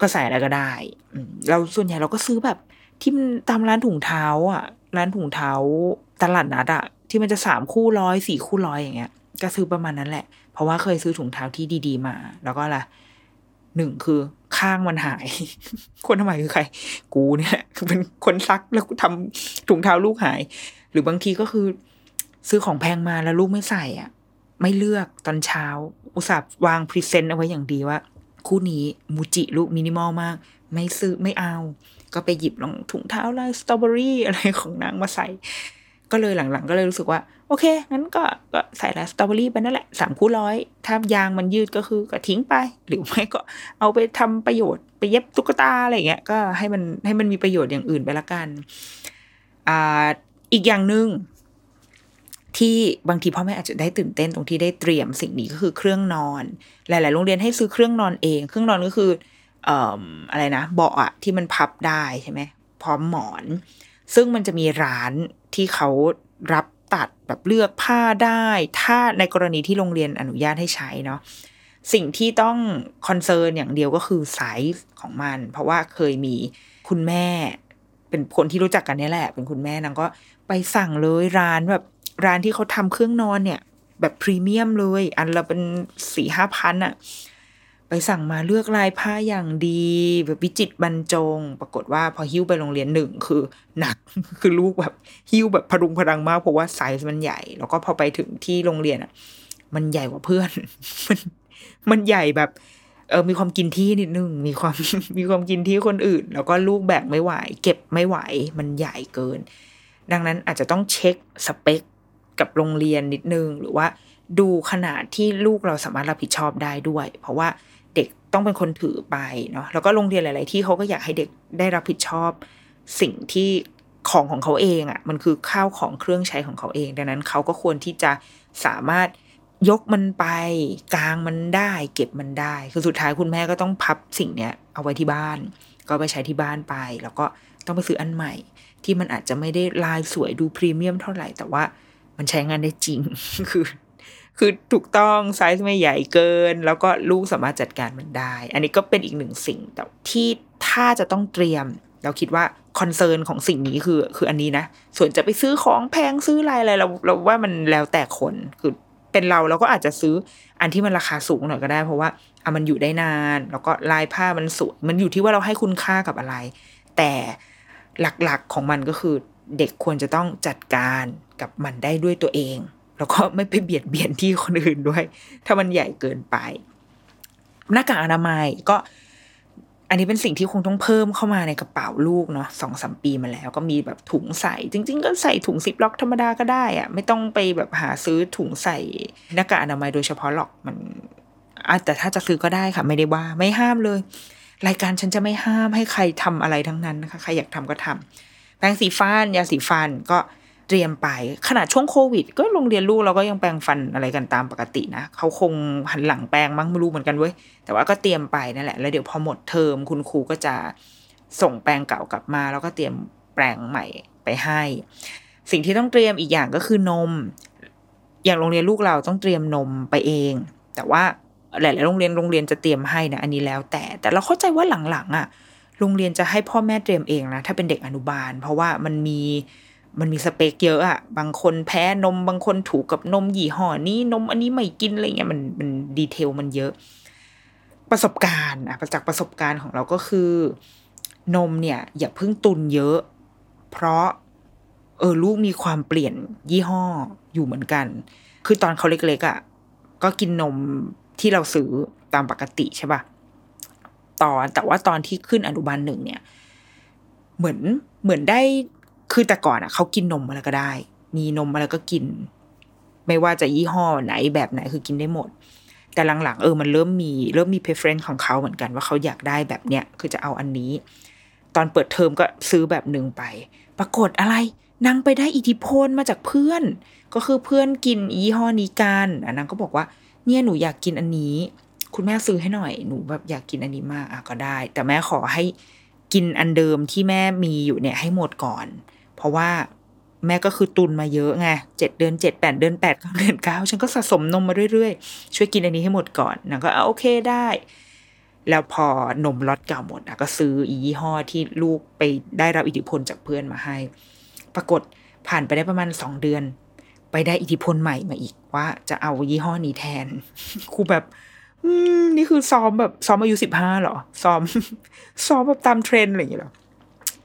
S1: ก็ใส่อะไรก็ได้ เราส่วนใหญ่เราก็ซื้อแบบ ที่มันตามร้านถุงเท้าอะ ร้านถุงเท้าตลาดนัดอะ ที่มันจะสามคู่ร้อยสี่คู่ร้อยอย่างเงี้ย ก็ซื้อประมาณนั้นแหละ เพราะว่าเคยซื้อถุงเท้าที่ดี ๆ มา แล้วก็ละหนึ่งคือข้างมันหาย คนทำหายคือใคร กูเนี่ยเป็นคนซักแล้วกูทำถุงเท้าลูกหาย หรือบางทีก็คือ ซื้อของแพงมาแล้วลูกไม่ใส่อะ ไม่เลือกตอนเช้า อุตส่าห์วาง present เอาไว้อย่างดีว่า คู่นี้มูจิลูกมินิมอลมาก ไม่ซื้อไม่เอา ก็ไปหยิบรองถุงเท้าลายสตรอเบอรี่อะไรของนางมาใส่ ก็เลยหลังๆ ก็เลยรู้สึกว่า โอเค งั้นก็ก็ใส่ลายสตรอเบอรี่ไปนั่นแหละสามคู่ร้อยถ้ายางมันยืดก็คือก็ทิ้งไป หรือไม่ก็เอาไปทำประโยชน์ไปเย็บตุ๊กตาอะไรเงี้ยก็ให้มันให้มันมีประโยชน์อย่างอื่นไปละกันอ่าอีกอย่างหนึ่งที่บางทีพ่อแม่อาจจะได้ตื่นเต้นตรงที่ได้เตรียมสิ่งนี้ก็คือเครื่องนอน หลาย ๆ โรงเรียนให้ซื้อเครื่องนอนเอง เครื่องนอนก็คือ อะไรนะเบาะอะที่มันพับได้ใช่ไหมพร้อมหมอน ซึ่งมันจะมีร้านที่เขารับตัดแบบเลือกผ้าได้ ถ้าในกรณีที่โรงเรียนอนุญาตให้ใช้เนาะสิ่งที่ต้อง concern อย่างเดียวก็คือไซส์ของมัน เพราะว่าเคยมีคุณแม่ เป็นคนที่รู้จักกันนี่แหละ เป็นคุณแม่นางก็ไปสั่งเลยร้านแบบร้านที่เขาทำเครื่องนอนเนี่ย แบบพรีเมียมเลย อันละเป็นสี่ห้าพันอะ ไปสั่งมาเลือกลายผ้าอย่างดีแบบวิจิตบรรจง ปรากฏว่าพอหิ้วไปโรงเรียนหนึ่งคือหนักคือลูกแบบหิ้วแบบพรุงพรังมากเพราะว่าไซส์มันใหญ่ แล้วก็พอไปถึงที่โรงเรียนอะมันใหญ่กว่าเพื่อน มันมันใหญ่แบบเออมีความกินที่นิดนึงมีความมีความกินที่คนอื่น แล้วก็ลูกแบกไม่ไหว เก็บไม่ไหว มันใหญ่เกิน ดังนั้นอาจจะต้องเช็คสเปคกับโรงเรียนนิดนึง หรือว่าดูขนาดที่ลูกเราสามารถรับผิดชอบได้ด้วย เพราะว่า ต้องเป็นคนถือไปเนาะแล้วก็โรงเรียนหลาย ๆ ที่เขาก็อยากให้เด็กได้รับผิดชอบสิ่งที่ของของเขาเองอะ่ะ มันคือข้าวของเครื่องใช้ของเขาเอง ดังนั้นเขาก็ควรที่จะสามารถยกมันไปกลางมันได้ เก็บมันได้ คือสุดท้ายคุณแม่ก็ต้องพับสิ่งเนี้ยเอาไว้ที่บ้าน ก็ไปใช้ที่บ้านไป แล้วก็ต้องไปซื้ออันใหม่ ที่มันอาจจะไม่ได้ลายสวยดูพรีเมียมเท่าไหร่แต่ว่ามันใช้งานได้จริงคือ คือถูกต้องไซส์ไม่ใหญ่เกิน แล้วก็ลูกสามารถจัดการมันได้ อันนี้ก็เป็นอีกหนึ่งสิ่งแต่ที่ถ้าจะต้องเตรียม เราคิดว่าคอนเซิร์นของสิ่งนี้คือ คืออันนี้นะ ส่วนจะไปซื้อของแพงซื้ออะไรอะไรเราเราว่ามันแล้วแต่คนคือเป็นเราเราก็อาจจะซื้ออันที่มันราคาสูงหน่อยก็ได้ เพราะว่าอะมันอยู่ได้นาน แล้วก็ลายผ้ามันสวยมันอยู่ที่ว่าเราให้คุณค่ากับอะไร แต่หลักๆของมันก็คือเด็กควรจะต้องจัดการกับมันได้ด้วยตัวเอง แล้วก็ไม่ไปเบียดเบียนที่คนอื่นด้วย ถ้ามันใหญ่เกินไป หน้ากากอนามัยก็ อันนี้เป็นสิ่งที่คงต้องเพิ่มเข้ามาในกระเป๋าลูกเนาะสองสามปีมาแล้ว ก็มีแบบถุงใส่ จริง ๆ ก็ใส่ถุงซิปล็อกธรรมดาก็ได้อะไม่ต้องไปแบบหาซื้อถุงใส่หน้ากากอนามัยโดยเฉพาะหรอกมันอะแต่ถ้าจะซื้อก็ได้ค่ะ ไม่ได้ว่าไม่ห้ามเลย รายการฉันจะไม่ห้ามให้ใครทำอะไรทั้งนั้นนะคะ ใครอยากทำก็ทำแปรงสีฟันยาสีฟันก็ เตรียมไปขนาดช่วงโควิด ก็โรงเรียนลูกเราก็ยังแปรงฟันอะไรกันตามปกตินะเขาคงหันหลังแปรงมั้งไม่รู้เหมือนกันเว้ยแต่ว่าก็เตรียมไปนั่นแหละแล้วเดี๋ยวพอหมดเทอมคุณครูก็จะส่งแปรงเก่ากลับมา แล้วก็เตรียมแปรงใหม่ไปให้ สิ่งที่ต้องเตรียมอีกอย่างก็คือนม อย่างโรงเรียนลูกเราต้องเตรียมนมไปเอง แต่ว่าหลายๆโรงเรียนโรงเรียนจะเตรียมให้นะอันนี้แล้วแต่ แต่เราเข้าใจว่าหลังๆอะ โรงเรียนจะให้พ่อแม่เตรียมเองนะถ้าเป็นเด็กอนุบาล เพราะว่ามันมี มันมีสเปคเยอะอะบางคนแพ้นมบางคนถูกกับนมยี่ห้อนี้นมอันนี้ไม่กินอะไรเงี้ยมันมันดีเทลมันเยอะ ประสบการณ์อะจากประสบการณ์ของเราก็คือ นมเนี่ย อย่าเพิ่งตุนเยอะ เพราะ เออลูกมีความเปลี่ยนยี่ห้ออยู่เหมือนกัน คือตอนเขาเล็กๆอะ่ะก็กินนมที่เราซื้อตามปกติใช่ปะตอนแต่ว่าตอนที่ขึ้นอนุบาลหนึ่งเนี่ย เหมือนเหมือนได้ คือแต่ก่อนอะเขากินนมอะไรก็ได้ มีนมอะไรก็กิน ไม่ว่าจะยี่ห้อไหนแบบไหนคือกินได้หมด แต่หลังๆเออมันเริ่มมีเริ่มมี preference ของเขาเหมือนกันว่าเขาอยากได้แบบเนี้ยคือจะเอาอันนี้ ตอนเปิดเทอมก็ซื้อแบบหนึ่งไป ปรากฏอะไรนางไปได้อิทธิพลมาจากเพื่อน ก็คือเพื่อนกินยี่ห้อนี้กันนางก็บอกว่า เนี่ยหนูอยากกินอันนี้ คุณแม่ซื้อให้หน่อยหนูแบบอยากกินอันนี้มากอะก็ได้ แต่แม่ขอให้กินอันเดิมที่แม่มีอยู่เนี่ยให้หมดก่อน เพราะว่าแม่ก็คือตุนมาเยอะไงเจ็ดเดือนเจ็ดแปดเดือนแปดเก้าเดือนเก้าฉันก็สะสมนมมาเรื่อยๆ ช่วยกินอันนี้ให้หมดก่อนนางก็เอาโอเคได้ แล้วพอนมล็อตเก่าหมดอะก็ซื้ออียี่ห้อที่ลูกไปได้รับอิทธิพลจากเพื่อนมาให้ ปรากฏผ่านไปได้ประมาณสองเดือน ไปได้อิทธิพลใหม่มาอีกว่าจะเอายี่ห้อนี้แทนครูแบบอืมนี่คือซ้อมแบบซ้อมอายุสิบห้าหรอซ้อมซ้อมแบบตามเทรนอะไรอย่างเงี้ยหรอ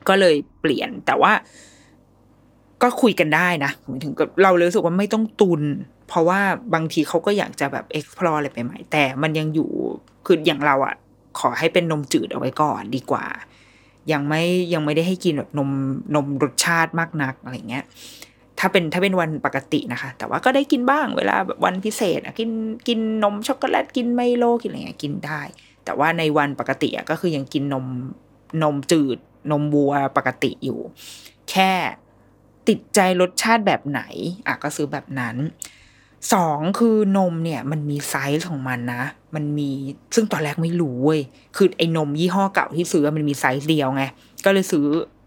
S1: ก็เลยเปลี่ยนแต่ว่า ก็คุยกันได้นะหมายถึงกับเราเลยรู้สึกว่าไม่ต้องตุน เพราะว่าบางทีเขาก็อยากจะแบบ explore อะไรใหม่แต่มันยังอยู่คืออย่างเราอะขอให้เป็นนมจืดเอาไว้ก่อนดีกว่า ยังไม่ยังไม่ได้ให้กินแบบนมนมรสชาติมากนักอะไรเงี้ย ถ้าเป็นถ้าเป็นวันปกตินะคะ แต่ว่าก็ได้กินบ้างเวลาแบบวันพิเศษอะกินกินนมช็อกโกแลตกินไมโลกินอะไรเงี้ยกินได้ แต่ว่าในวันปกติอะก็คือยังกินนมนมจืด นมวัวปกติอยู่ แค่ ติดใจรสชาติแบบไหนอะก็ซื้อแบบนั้นสองคือนมเนี่ยมันมีไซส์ของมันนะ มันมีซึ่งตอนแรกไม่รู้เว้ยคือไอ้นมยี่ห้อเก่าที่ซื้อมันมีไซส์เดียวไง ก็เลยซื้อ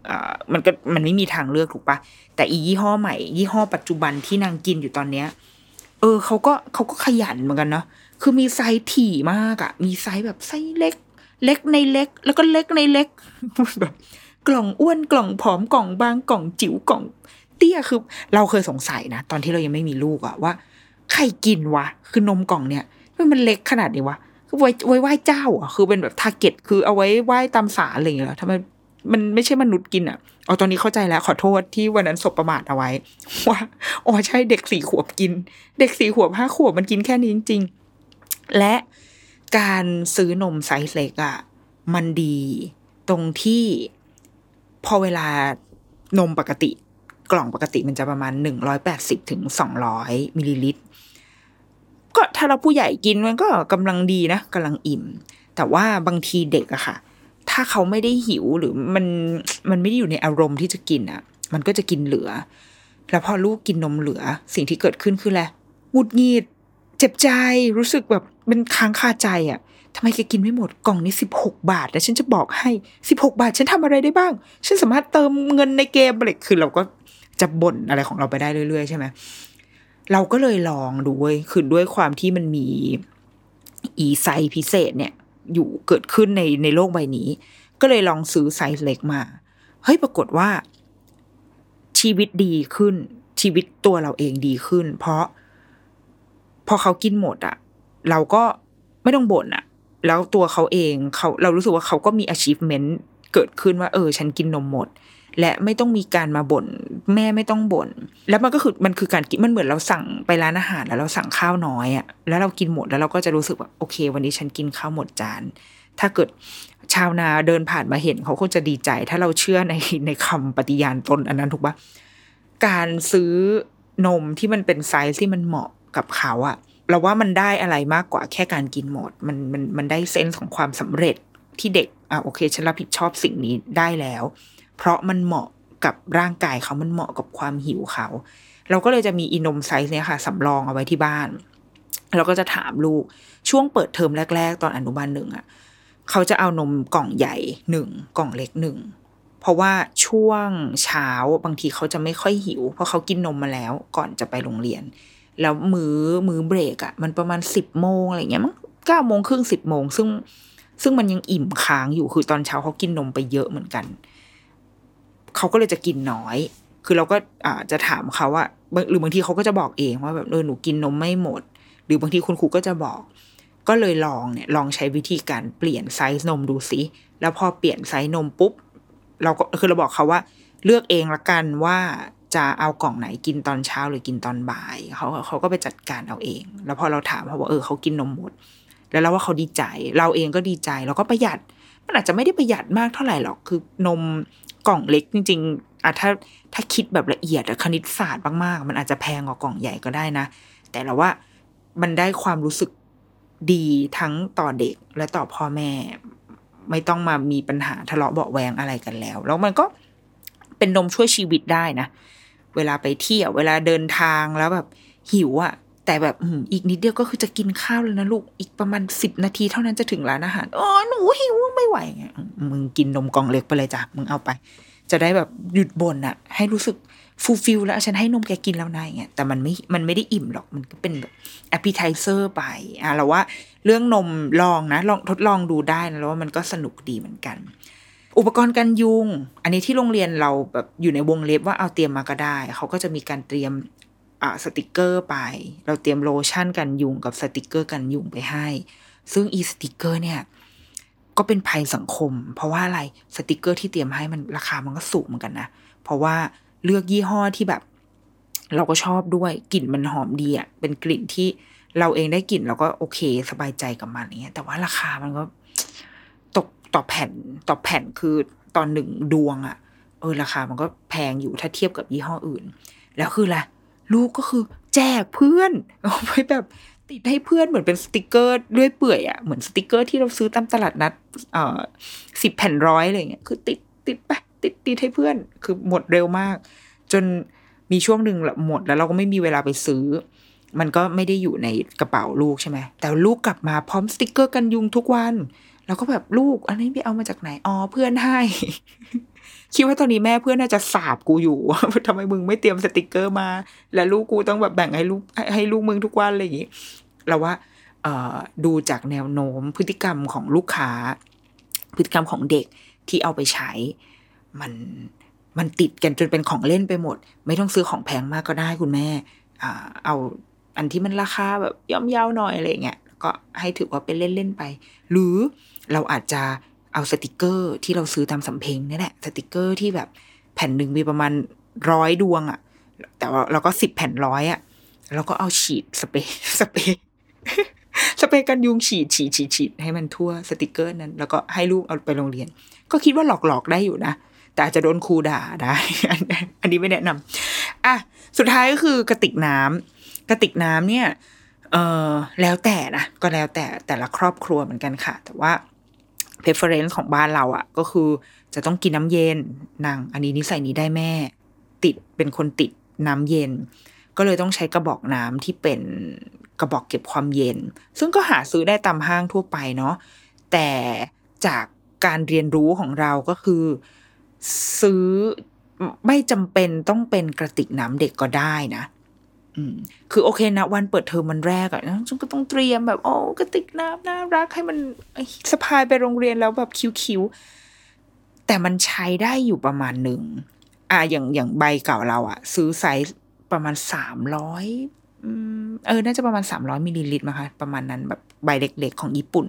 S1: อ่ามันก็มันไม่มีทางเลือกถูกปะแต่อียี่ห้อใหม่ ยี่ห้อปัจจุบันที่นางกินอยู่ตอนเนี้ย เออเขาก็เขาก็ขยันเหมือนกันเนาะคือมีไซส์ถี่มากอะมีไซส์แบบไซส์เล็ก เล็กในเล็ก แล้วก็เล็กในเล็กแบบ กล่องอ้วนกล่องผอมกล่องบางกล่องจิ๋วกล่อง เตี้ยคือ เราเคยสงสัยนะ ตอนที่เรายังไม่มีลูกอะว่าใครกินวะ คือนมกล่องเนี่ยมันเล็กขนาดนี้วะคือไว้ไว้ไหว้เจ้าอะคือเป็นแบบ target คือเอาไว้ไหว้ตามศาลอะไรอย่างเงี้ยทำไมมันไม่ใช่มนุษย์กินอะเอาตอนนี้เข้าใจแล้วขอโทษที่วันนั้นสบประมาทเอาไว้ว่าอ๋อใช่เด็กสี่ขวบกิน เด็กสี่ขวบห้าขวบมันกินแค่นี้จริง ๆ และการซื้อนมไซส์เล็กอะมันดีตรงที่ พอเวลานมปกติ กล่องปกติมันจะประมาณหนึ่งร้อยแปดสิบถึงสองร้อยมิลลิลิตร ก็ถ้าเราผู้ใหญ่กินมันก็กำลังดีนะกำลังอิ่ม แต่ว่าบางทีเด็กอะค่ะ ถ้าเขาไม่ได้หิวหรือมันมันไม่ได้อยู่ในอารมณ์ที่จะกินอะมันก็จะกินเหลือ แล้วพอลูกกินนมเหลือ สิ่งที่เกิดขึ้นคืออะไรหงุดหงิด เจ็บใจรู้สึกแบบเป็นค้างคาใจอะ ทำไมแกกินไม่หมดกล่องนี้สิบหกบาทแล้วฉันจะบอกให้สิบหกบาท ฉันทำอะไรได้บ้าง ฉันสามารถเติมเงินในเกมอะไรคือเราก็จะบ่นอะไรของเราไปได้เรื่อยๆใช่ไหมเราก็เลยลองดูเว้ยคือด้วยความที่มันมีอีไซพิเศษเนี่ย อยู่เกิดขึ้นในในโลกใบนี้ ก็เลยลองซื้อไซส์เล็กมา เฮ้ยปรากฏว่า ชีวิตดีขึ้น ชีวิตตัวเราเองดีขึ้น เพราะ พอเขากินหมดอะเราก็ไม่ต้องบ่นอะ แล้วตัวเขาเองเขาเรารู้สึกว่าเขาก็มี achievement เกิดขึ้นว่า เออ ฉันกินนมหมด และไม่ต้องมีการมาบ่นแม่ไม่ต้องบ่นแล้วมันก็คือมันคือการกินมันเหมือนเราสั่งไปร้านอาหารแล้วเราสั่งข้าวน้อยอะ่ะแล้วเรากินหมดแล้วเราก็จะรู้สึกว่าโอเค วันนี้ฉันกินข้าวหมดจาน ถ้าเกิดชาวนาเดินผ่านมาเห็นเขาคงจะดีใจ ถ้าเราเชื่อในในคำปฏิญาณตนอันนั้นถูกปะการซื้อนมที่มันเป็นไซส์ที่มันเหมาะกับเขาอะ เราว่ามันได้อะไรมากกว่าแค่การกินหมด มันมันมันได้ sense ของความสำเร็จที่เด็กอะโอเคฉันรับผิดชอบสิ่งนี้ได้แล้ว เพราะมันเหมาะกับร่างกายเขามันเหมาะกับความหิวเขา เราก็เลยจะมีอีนมไซส์เนี่ยค่ะสำรองเอาไว้ที่บ้าน เราก็จะถามลูกช่วงเปิดเทอมแรก ๆ ตอนอนุบาลหนึ่งอะเขาจะเอานมกล่องใหญ่หนึ่งกล่องเล็กหนึ่งเพราะว่าช่วงเช้าบางทีเขาจะไม่ค่อยหิว เพราะเขากินนมมาแล้วก่อนจะไปโรงเรียน แล้วมือมือเบรกอะ่ะ มันประมาณสิบโมงอะไรเงี้ยมั้งเก้าโมงครึ่งสิบโมงซึ่งซึ่งมันยังอิ่มค้างอยู่คือตอนเช้าเขากินนมไปเยอะเหมือนกัน เขาก็เลยจะกินน้อย คือเราก็อ่าจะถามเขาว่าหรือบางทีเขาก็จะบอกเองว่าแบบเออหนูกินนมไม่หมด หรือบางทีคุณครูก็จะบอก ก็เลยลองเนี่ยลองใช้วิธีการเปลี่ยนไซส์นมดูสิแล้วพอเปลี่ยนไซส์นมปุ๊บ เราก็คือเราบอกเขาว่า เลือกเองละกันว่า จะเอากล่องไหนกินตอนเช้าหรือกินตอนบ่ายเขาเขาก็ไปจัดการเอาเอง แล้วพอเราถามเขาบอกเออเขากินนมหมด แล้วเราว่าเขาดีใจ เราเองก็ดีใจเราก็ประหยัด มันอาจจะไม่ได้ประหยัดมากเท่าไหร่หรอกคือนมกล่องเล็กจริงๆอะถ้าถ้าคิดแบบละเอียดคณิตศาสตร์มากๆ มันอาจจะแพงกว่ากล่องใหญ่ก็ได้นะ แต่เราว่ามันได้ความรู้สึกดีทั้งต่อเด็กและต่อพ่อแม่ ไม่ต้องมามีปัญหาทะเลาะเบาแวงอะไรกันแล้ว แล้วมันก็เป็นนมช่วยชีวิตได้นะ เวลาไปเที่ยวเวลาเดินทางแล้วแบบหิวอะ่ะแต่แบบอีกนิดเดียวก็คือจะกินข้าวแล้วนะลูกอีกประมาณสิบนาทีเท่านั้นจะถึงร้านอาหารอ๋อหนูหิวไม่ไหวไงมึงกินนมกล่องเล็กไปเลยจ้ะมึงเอาไป จะได้แบบหยุดบ่นอะให้รู้สึกfulfill แล้วฉันให้นมแกกินแล้วนายเงี้ยแต่มันไม่ มันไม่ได้อิ่มหรอกมันก็เป็นแบบ appetizer ไปอะเราว่าเรื่องนมลองนะ ลองทดลองดูได้นะแล้วว่ามันก็สนุกดีเหมือนกัน อุปกรณ์กันยุง อันนี้ที่โรงเรียนเราแบบอยู่ในวงเล็บว่าเอาเตรียมมาก็ได้ เขาก็จะมีการเตรียมอ่าสติกเกอร์ไป เราเตรียมโลชั่นกันยุงกับสติกเกอร์กันยุงไปให้ ซึ่งอีสติกเกอร์เนี่ยก็เป็นภัยสังคม เพราะว่าอะไรสติกเกอร์ที่เตรียมให้มันราคามันก็สูงเหมือนกันนะ เพราะว่าเลือกยี่ห้อที่แบบ เราก็ชอบด้วยกลิ่นมันหอมดีอะ่ะเป็นกลิ่นที่เราเองได้กลิ่นเราก็โอเค สบายใจกับมันอย่างเงี้ยแต่ว่าราคามันก็ ต่อแผ่นต่อแผ่นคือต่อหนึ่งดวงอะ่ะ เออราคามันก็แพงอยู่ถ้าเทียบกับยี่ห้ออื่น แล้วคืออะไรลูกก็คือแจกเพื่อนเอาไปแบบติดให้เพื่อนเหมือนเป็นสติกเกอร์เรื่อยเปื่อยอะ่ะเหมือนสติกเกอร์ที่เราซื้อตามตลาดนัดเอ่อสิบแผ่นร้อยอะไรเงี้ยคือติดติดไปติดติดให้เพื่อน คือหมดเร็วมาก จนมีช่วงหนึ่งหมดแล้วเราก็ไม่มีเวลาไปซื้อ มันก็ไม่ได้อยู่ในกระเป๋าลูกใช่ไหมแต่ลูกกลับมาพร้อมสติกเกอร์กันยุงทุกวัน แล้วก็แบบลูกอันนี้ไปเอามาจากไหนอ๋อเพื่อนให้ คิดว่าตอนนี้แม่เพื่อนน่าจะสาบกูอยู่ทำไมมึงไม่เตรียมสติกเกอร์มา แล้วลูกกูต้องแบบแบ่งให้ลูกให้ให้ลูกมึงทุกวันอะไรอย่างงี้เราว่าเอ่อดูจากแนวโน้มพฤติกรรมของลูกค้า พฤติกรรมของเด็กที่เอาไปใช้ มันมันติดกันจนเป็นของเล่นไปหมด ไม่ต้องซื้อของแพงมากก็ได้คุณแม่เอาอันที่มันราคาแบบย่อมเยาวหน่อยอะไรเงี้ยก็ให้ถือว่าเป็นเล่น ๆ ไป หรือ เราอาจจะเอาสติกเกอร์ที่เราซื้อตามสำเพ็งนี่แหละสติกเกอร์ที่แบบแผ่นหนึ่งมีประมาณร้อยดวงอะ่ะแต่ว่าเราก็สิบแผ่นร้อยอะ่ะแล้วก็เอาฉีดสเปรย์สเปรย์สเปรย์กันยุงฉีดฉีดฉีดฉีดให้มันทั่วสติกเกอร์นั้น แล้วก็ให้ลูกเอาไปโรงเรียน ก็คิดว่าหลอกหลอกๆได้อยู่นะแต่อาจจะโดนครูด่าได้อันนี้ไม่แนะนำอะสุดท้ายก็คือกระติกน้ำกระติกน้ำเนี่ย เออแล้วแต่นะก็แล้วแต่แต่ละครอบครัวเหมือนกันค่ะ แต่ว่า preference ของบ้านเราอะ่ะ ก็คือจะต้องกินน้ำเย็นนางอันนี้นิสัยนี้ได้แม่ ติดเป็นคนติดน้ำเย็น ก็เลยต้องใช้กระบอกน้ำที่เป็นกระบอกเก็บความเย็น ซึ่งก็หาซื้อได้ตามห้างทั่วไปเนาะแต่จากการเรียนรู้ของเราก็คือ ซื้อไม่จำเป็นต้องเป็นกระติกน้ำเด็กก็ได้นะ คือโอเคนะ วันเปิดเทอมวันแรกอะนะฉันก็ต้องเตรียมแบบ โอ้กระติกน้ำน่ารักให้มันสะพายไปโรงเรียนแล้วแบบ cute ๆ แต่มันใช้ได้อยู่ประมาณหนึ่งอ่าอย่างอย่างใบเก่าเราอะซื้อไซส์ประมาณสามร้อยเออ น่าจะประมาณสามร้อยมิลลิลิตรมั้งคะประมาณนั้นแบบใบเล็กๆ ของญี่ปุ่น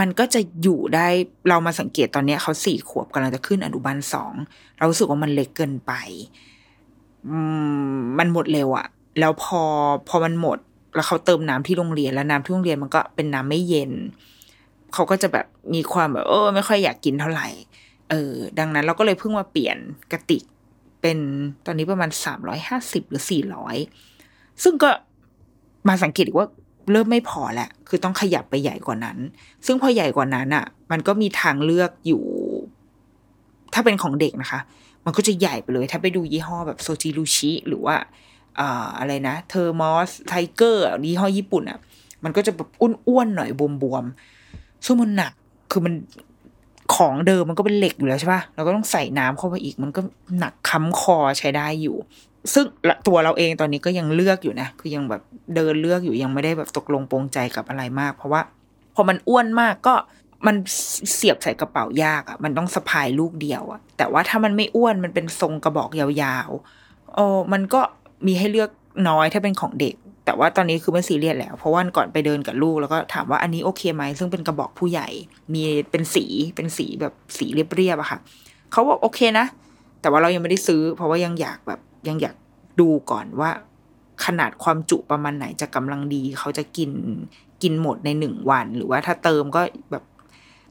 S1: มันก็จะอยู่ได้เรามาสังเกตตอนนี้เขาสี่ขวบกำลังจะขึ้นอนุบาลสองเราสึกว่ามันเล็กเกินไปมมันหมดเร็วอะ แล้วพอพอมันหมด แล้วเขาเติมน้ำที่โรงเรียนแล้วน้ำที่โรงเรียนมันก็เป็นน้ำไม่เย็น เขาก็จะแบบมีความแบบเออไม่ค่อยอยากกินเท่าไหร่ เออ ดังนั้นเราก็เลยเพิ่งมาเปลี่ยนกระติกเป็นตอนนี้ประมาณสามร้อยห้าสิบหรือสี่ร้อยซึ่งก็มาสังเกตว่าเริ่มไม่พอแหละ คือต้องขยับไปใหญ่กว่านั้น ซึ่งพอใหญ่กว่านั้นอะ มันก็มีทางเลือกอยู่ ถ้าเป็นของเด็กนะคะ มันก็จะใหญ่ไปเลย ถ้าไปดูยี่ห้อแบบโซจิรุชิหรือว่า ออะไรนะ Thermos Tiger ยี่ห้อญี่ปุ่นอะ มันก็จะแบบอ้วนๆหน่อยบวมๆซึ่งมันหนักคือมันของเดิมมันก็เป็นเหล็กอยู่แล้วใช่ปะเราก็ต้องใส่น้ำเข้าไปอีก มันก็หนักค้ำคอใช้ได้อยู่ ซึ่งตัวเราเองตอนนี้ก็ยังเลือกอยู่นะ คือยังแบบเดินเลือกอยู่ยังไม่ได้แบบตกลงปรงใจกับอะไรมาก เพราะว่า พอมันอ้วนมากก็มันเสียบใส่กระเป๋ายากอะ่ะ มันต้องสะพายลูกเดียวอะ่ะ แต่ว่าถ้ามันไม่อ้วนมันเป็นทรงกระบอกยาวๆโอ้มันก็ มีให้เลือกน้อยถ้าเป็นของเด็ก แต่ว่าตอนนี้คือไม่ซีเรียสแล้ว เพราะว่าก่อนไปเดินกับลูกแล้วก็ถามว่าอันนี้โอเคไหมซึ่งเป็นกระบอกผู้ใหญ่ มีเป็นสีเป็นสีแบบสีเรียบๆอะค่ะเขาบอกโอเคนะ แต่ว่าเรายังไม่ได้ซื้อ เพราะว่ายังอยากแบบยังอยากดูก่อนว่า ขนาดความจุประมาณไหนจะกำลังดีเขาจะกินกินหมดในหนึ่งวัน หรือว่าถ้าเติมก็แบบ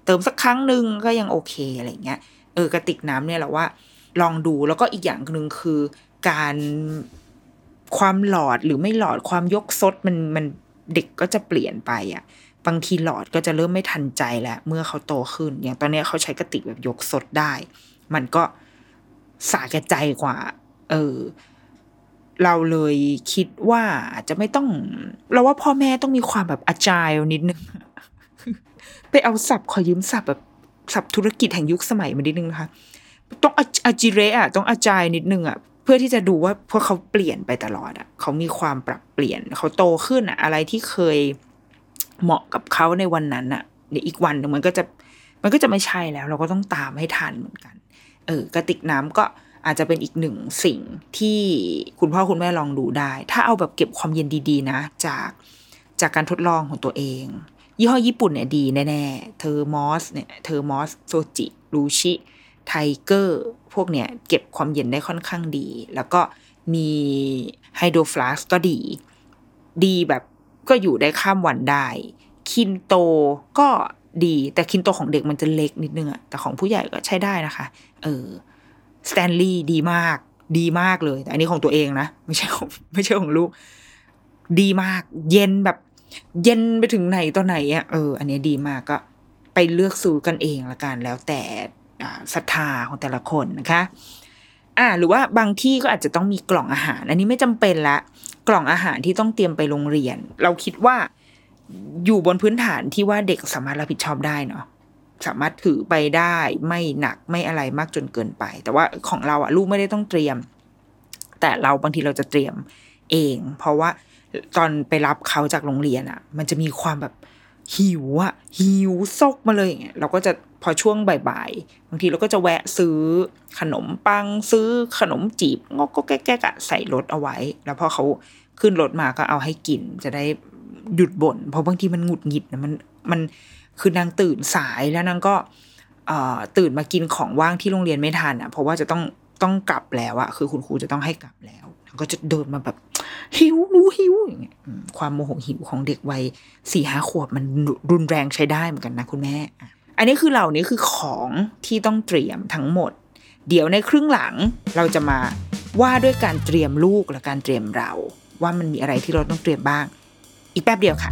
S1: เติมสักครั้งหนึ่งก็ยังโอเคอะไรเงี้ยเออกระติกน้ำเนี่ยแหละว่า ลองดูแล้วก็อีกอย่างหนึ่งคือการ ความหลอดหรือไม่หลอดความยกซดมันมันเด็กก็จะเปลี่ยนไปอะ บางทีหลอดก็จะเริ่มไม่ทันใจแล้ว เมื่อเขาโตขึ้น อย่างตอนนี้เขาใช้กระติกแบบยกซดได้ มันก็สาแก่ใจกว่า เออเราเลยคิดว่าอาจจะไม่ต้อง เราว่าพ่อแม่ต้องมีความแบบอาจายนิดนึง ไปเอาศัพท์ขอยืมศัพท์แบบศัพท์ธุรกิจแห่งยุคสมัยมานิดนึงนะคะ ต้องอาจิเระอะต้องอาจายนิดนึงอะ เพื่อที่จะดูว่าพวกเขาเปลี่ยนไปตลอดอะเขามีความปรับเปลี่ยนเขาโตขึ้นอะ อะไรที่เคยเหมาะกับเขาในวันนั้นอะเดี๋ยวอีกวันนึงมันก็จะมันก็จะไม่ใช่แล้ว เราก็ต้องตามให้ทันเหมือนกัน เออกระติกน้ำก็อาจจะเป็นอีกหนึ่งสิ่งที่คุณพ่อคุณแม่ลองดูได้ ถ้าเอาแบบเก็บความเย็นดีๆ นะ จากจากการทดลองของตัวเอง ยี่ห้อญี่ปุ่นเนี่ยดีแน่ๆ Thermos เนี่ย Thermos Zojirushi Tiger พวกเนี้ยเก็บความเย็นได้ค่อนข้างดี แล้วก็มี Hydro Flask ก็ดี ดีแบบก็อยู่ได้ข้ามวันได้ Kinto ก็ดีแต่ Kinto ของเด็กมันจะเล็กนิดนึงอะแต่ของผู้ใหญ่ก็ใช้ได้นะคะ เออสแตนลีย์ดีมาก ดีมากเลย แต่อันนี้ของตัวเองนะ ไม่ใช่ของไม่ใช่ของลูก ดีมาก เย็นแบบ เย็นไปถึงไหนตอนไหนอะเออ อันนี้ดีมากก็ไปเลือกซื้อกันเองละกันแล้วแต่ ศรัทธาของแต่ละคนนะคะอ่าหรือว่าบางที่ก็อาจจะต้องมีกล่องอาหาร อันนี้ไม่จำเป็นละ กล่องอาหารที่ต้องเตรียมไปโรงเรียน เราคิดว่าอยู่บนพื้นฐานที่ว่าเด็กสามารถรับผิดชอบได้เนาะสามารถถือไปได้ไม่หนักไม่อะไรมากจนเกินไป แต่ว่าของเราอะลูกไม่ได้ต้องเตรียม แต่เราบางทีเราจะเตรียมเอง เพราะว่าตอนไปรับเขาจากโรงเรียนอะมันจะมีความแบบหิวอะหิวซกมาเลยอย่างเงี้ยเราก็จะ พอช่วงบ่ายๆบางทีเราก็จะแวะซื้อขนมปังซื้อขนมจีบงอกก็แก๊กๆอะใส่รถเอาไว้ แล้วพอเขาขึ้นรถมาก็เอาให้กินจะได้หยุดบ่นเพราะบางทีมันหงุดหงิดนะมันมันคือนางตื่นสายแล้วนางก็ตื่นมากินของว่างที่โรงเรียนไม่ทันอะ เพราะว่าจะต้องต้องกลับแล้วอะคือคุณครูจะต้องให้กลับแล้วนางก็จะเดินมาแบบหิวหนูหิวอย่างเงี้ยความโมโหหิวของเด็กวัยสี่ห้าขวบมันรุนแรงใช้ได้เหมือนกันนะคุณแม่ อันนี้คือเหล่านี้คือของที่ต้องเตรียมทั้งหมด เดี๋ยวในครึ่งหลังเราจะมาว่าด้วยการเตรียมลูกและการเตรียมเรา ว่ามันมีอะไรที่เราต้องเตรียมบ้าง อีกแป๊บเดียวค่ะ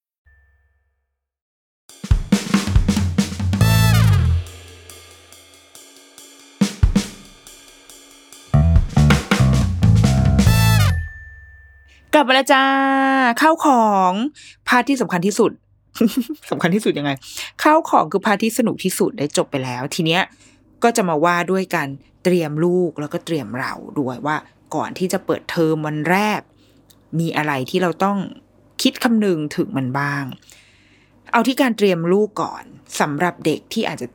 S1: กลับมาแล้วจ้าข้าวของ part ที่สำคัญที่สุดสำคัญที่สุดยังไงข้าวของคือ part ที่สนุกที่สุดได้จบไปแล้ว ทีเนี้ยก็จะมาว่าด้วยการเตรียมลูกแล้วก็เตรียมเราด้วยว่าก่อนที่จะเปิดเทอมวันแรก มีอะไรที่เราต้องคิดคำนึงถึงมันบ้าง เอาที่การเตรียมลูกก่อนสำหรับเด็กที่อาจจะ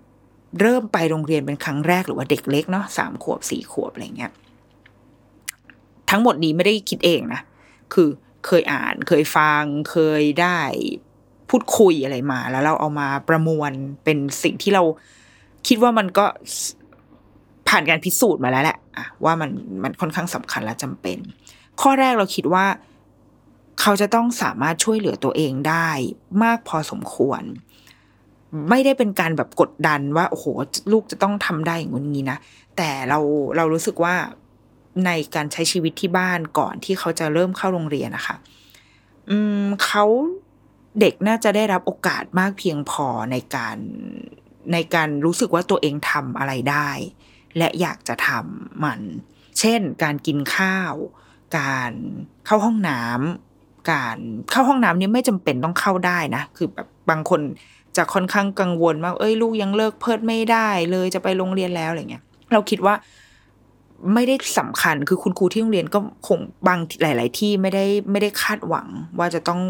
S1: เริ่มไปโรงเรียนเป็นครั้งแรกหรือว่าเด็กเล็กเนาะสามขวบสี่ขวบอะไรเงี้ยทั้งหมดนี้ไม่ได้คิดเองนะ คือเคยอ่านเคยฟังเคยได้พูดคุยอะไรมา แล้วเราเอามาประมวลเป็นสิ่งที่เราคิดว่ามันก็ผ่านการพิสูจน์มาแล้วแหละว่ามันมันค่อนข้างสำคัญและจำเป็น ข้อแรกเราคิดว่า เขาจะต้องสามารถช่วยเหลือตัวเองได้มากพอสมควร ไม่ได้เป็นการแบบกดดันว่าโอ้โหลูกจะต้องทำได้อย่างนี้นะแต่เราเรารู้สึกว่า ในการใช้ชีวิตที่บ้านก่อนที่เขาจะเริ่มเข้าโรงเรียนนะคะอืมเขาเด็กน่าจะได้รับโอกาสมากเพียงพอในการในการรู้สึกว่าตัวเองทำอะไรได้ และอยากจะทำมัน เช่น การกินข้าว การเข้าห้องน้ำการเข้าห้องน้ำนี่ไม่จำเป็นต้องเข้าได้นะ คือแบบบางคนจะค่อนข้างกังวลว่าเอ้ยลูกยังเลิกเพิดไม่ได้เลยจะไปโรงเรียนแล้วอะไรเงี้ย เราคิดว่า ไม่ได้สำคัญ คือคุณครูที่โรงเรียนก็คงบางหลาย ๆ ที่ไม่ได้ไม่ได้คาดหวัง ว่าจะต้อง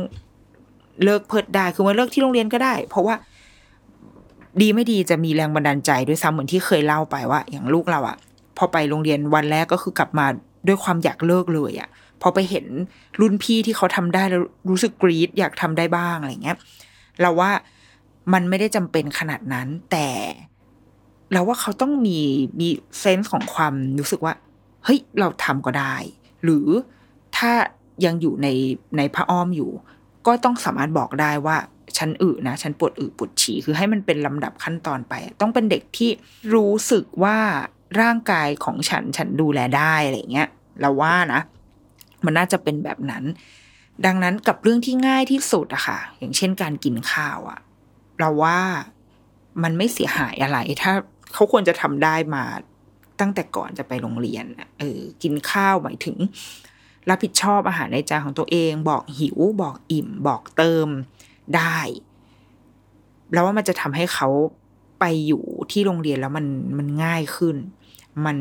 S1: เลิกเพิดได้ คือมาเลิกที่โรงเรียนก็ได้ เพราะว่าดีไม่ดีจะมีแรงบันดาลใจด้วยซ้ำเหมือนที่เคยเล่าไปว่า อย่างลูกเราอะพอไปโรงเรียนวันแรกก็คือกลับมาด้วยความอยากเลิกเลยอะพอไปเห็นรุ่นพี่ที่เขาทำได้แล้วรู้สึกกรี๊ดอยากทำได้บ้างอะไรเงี้ย เราว่ามันไม่ได้จำเป็นขนาดนั้นแต่ เราว่าเขาต้องมีมีเซนส์ของความรู้สึกว่า เฮ้ย เราทำก็ได้ หรือถ้ายังอยู่ในในพระอ้อมอยู่ ก็ต้องสามารถบอกได้ว่าฉันอึนะฉันปวดอึปวดฉี่คือให้มันเป็นลำดับขั้นตอนไป ต้องเป็นเด็กที่รู้สึกว่าร่างกายของฉันฉันดูแลได้อะไรเงี้ยเราว่านะ มันน่าจะเป็นแบบนั้น ดังนั้นกับเรื่องที่ง่ายที่สุดอะค่ะ อย่างเช่นการกินข้าวอะเราว่ามันไม่เสียหายอะไรถ้า เขาควรจะทำได้มาตั้งแต่ก่อนจะไปโรงเรียนเออกินข้าวหมายถึง รับผิดชอบอาหารในจานของตัวเอง บอกหิว บอกอิ่ม บอกเติมได้ แล้วว่ามันจะทำให้เขาไปอยู่ที่โรงเรียนแล้วมันมันง่ายขึ้น มัน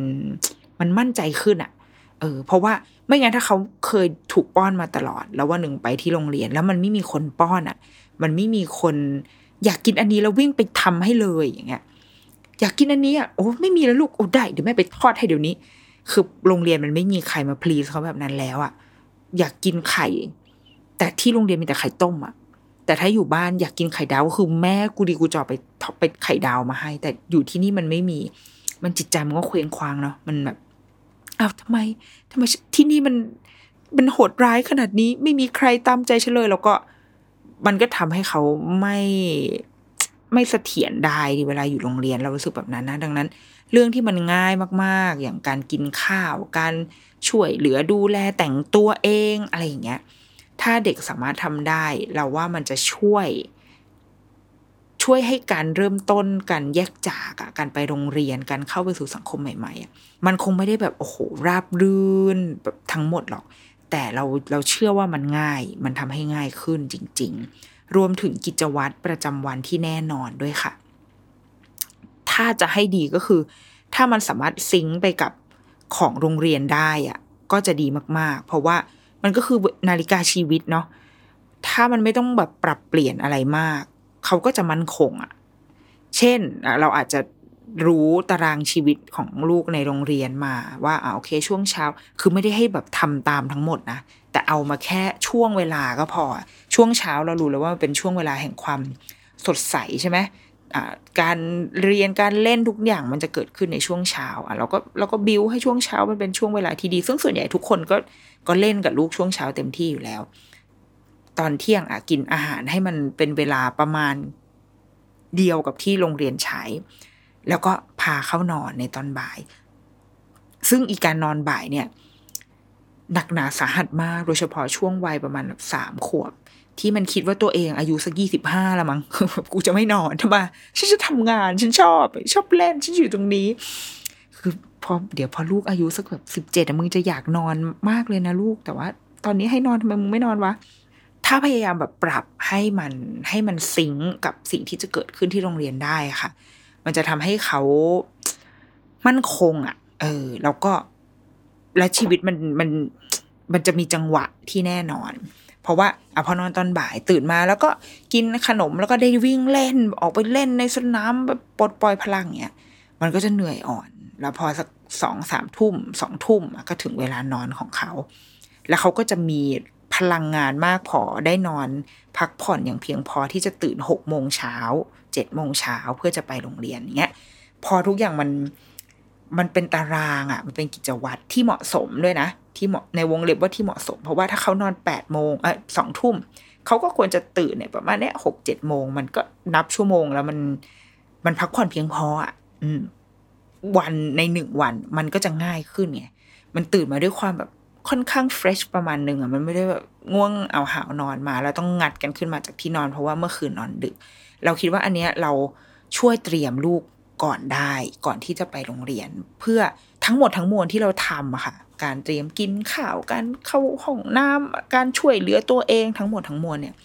S1: มันมั่นใจขึ้นอะ่ะ เออ เพราะว่าไม่งั้นถ้าเขาเคยถูกป้อนมาตลอด แล้วว่าหนึ่งไปที่โรงเรียน แล้วมันไม่มีคนป้อนอะ่ะ มันไม่มีคนอยากกินอันนี้แล้ววิ่งไปทำให้เลยอย่างเงี้ย อยากกินอันนี้อะโอ้ไม่มีแล้วลูกโอ้ได้เดี๋ยวแม่ไปทอดให้เดี๋ยวนี้ คือโรงเรียนมันไม่มีใครมาพลีสเขาแบบนั้นแล้วอะอยากกินไข่ แต่ที่โรงเรียนมีแต่ไข่ต้มอะแต่ถ้าอยู่บ้านอยากกินไข่ดาวก็คือแม่กูดีกูจอไปไปไข่ดาวมาให้ แต่อยู่ที่นี่มันไม่มี มันจิตใจมันก็เคว้งคว้างเนาะมันแบบอ้าวทำไมทำไมที่นี่มันมันโหดร้ายขนาดนี้ไม่มีใครตามใจฉันเลย แล้วก็มันก็ทำให้เขาไม่ ไม่เสถียรได้เวลาอยู่โรงเรียนเรารู้สึกแบบนั้นนะดังนั้น เรื่องที่มันง่ายมาก ๆ อย่างการกินข้าว การช่วยเหลือดูแลแต่งตัวเองอะไรอย่างเงี้ยถ้าเด็กสามารถทำได้ เราว่ามันจะช่วย ช่วยให้การเริ่มต้นการแยกจากการไปโรงเรียนการเข้าไปสู่สังคมใหม่ๆมันคงไม่ได้แบบโอ้โหราบรื่นแบบทั้งหมดหรอก แต่เราเราเชื่อว่ามันง่าย มันทำให้ง่ายขึ้นจริง ๆ รวมถึงกิจวัตรประจำวันที่แน่นอนด้วยค่ะ ถ้าจะให้ดีก็คือ ถ้ามันสามารถซิงค์ไปกับของโรงเรียนได้อะก็จะดีมากๆ เพราะว่ามันก็คือนาฬิกาชีวิตเนาะถ้ามันไม่ต้องแบบปรับเปลี่ยนอะไรมาก เขาก็จะมั่นคงอะเช่นเราอาจจะ รู้ตารางชีวิตของลูกในโรงเรียนมาว่าอ่าโอเค ช่วงเช้า คือไม่ได้ให้แบบทำตามทั้งหมดนะแต่เอามาแค่ช่วงเวลาก็พอ ช่วงเช้าเรารู้แล้วว่าเป็นช่วงเวลาแห่งความสดใสใช่ไหมการเรียนการเล่นทุกอย่างมันจะเกิดขึ้นในช่วงเช้าอะเราก็เราก็บิวให้ช่วงเช้ามันเป็นช่วงเวลาที่ดี ซึ่งส่วนใหญ่ทุกคนก็ก็เล่นกับลูกช่วงเช้าเต็มที่อยู่แล้ว ตอนเที่ยงอะกินอาหารให้มันเป็นเวลาประมาณเดียวกับที่โรงเรียนใช้ แล้วก็พาเข้านอนในตอนบ่าย ซึ่งอีการนอนบ่ายเนี่ย หนักหนาสาหัสมากโดยเฉพาะช่วงวัยประมาณสามขวบ ที่มันคิดว่าตัวเองอายุสักยี่สิบห้าละมั้งกูจะไม่นอนทำไมฉันจะทำงานฉันชอบ ชอบเล่นฉันอยู่ตรงนี้ คือพอเดี๋ยวพอลูกอายุสักแบบสิบเจ็ดมึงจะอยากนอนมากเลยนะลูกแต่ว่า ตอนนี้ให้นอนทำไมมึงไม่นอนวะถ้าพยายามแบบปรับให้มันให้มันซิงกับสิ่งที่จะเกิดขึ้นที่โรงเรียนได้ค่ะ มันจะทำให้เขามั่นคงอะ่ะ เออ แล้วก็และชีวิตมันมันมันจะมีจังหวะที่แน่นอน เพราะว่าอพอนอนตอนบ่ายตื่นมา แล้วก็กินขนมแล้วก็ได้วิ่งเล่นออกไปเล่นในสนามแบบปลดปล่อยพลังเนี้ยมันก็จะเหนื่อยอ่อน แล้วพอสักสองสามทุ่มสองทุ่มก็ถึงเวลานอนของเขา แล้วเขาก็จะมีพลังงานมากพอได้นอนพักผ่อนอย่างเพียงพอที่จะตื่นหกโมงเช้า เจ็ดโมงเช้าเพื่อจะไปโรงเรียนเงี้ยพอทุกอย่างมันมันเป็นตารางอะ่ะ มันเป็นกิจวัตรที่เหมาะสมด้วยนะ ที่เหมาะในวงเล็บว่าที่เหมาะสม เพราะว่าถ้าเขานอนแปดโมงเออสองทุ่มเขาก็ควรจะตื่นเนี่ยประมาณเนี้ยหกเจ็ดโมงมันก็นับชั่วโมงแล้วมันมันพักผ่อนเพียงพออะ อืม วันในหนึ่งวันมันก็จะง่ายขึ้นไงมันตื่นมาด้วยความแบบค่อนข้างเฟรชประมาณหนึ่งอะมันไม่ได้แบบง่วงเอาหาวนอนมา แล้วต้องงัดกันขึ้นมาจากที่นอนเพราะว่าเมื่อคืนนอนดึก เราคิดว่าอันเนี้ยเราช่วยเตรียมลูกก่อนได้ก่อนที่จะไปโรงเรียน เพื่อทั้งหมดทั้งมวลที่เราทำอะค่ะ การเตรียมกินข้าวการเข้าห้องน้ำการช่วยเหลือตัวเองทั้งหมดทั้งมวลเนี่ย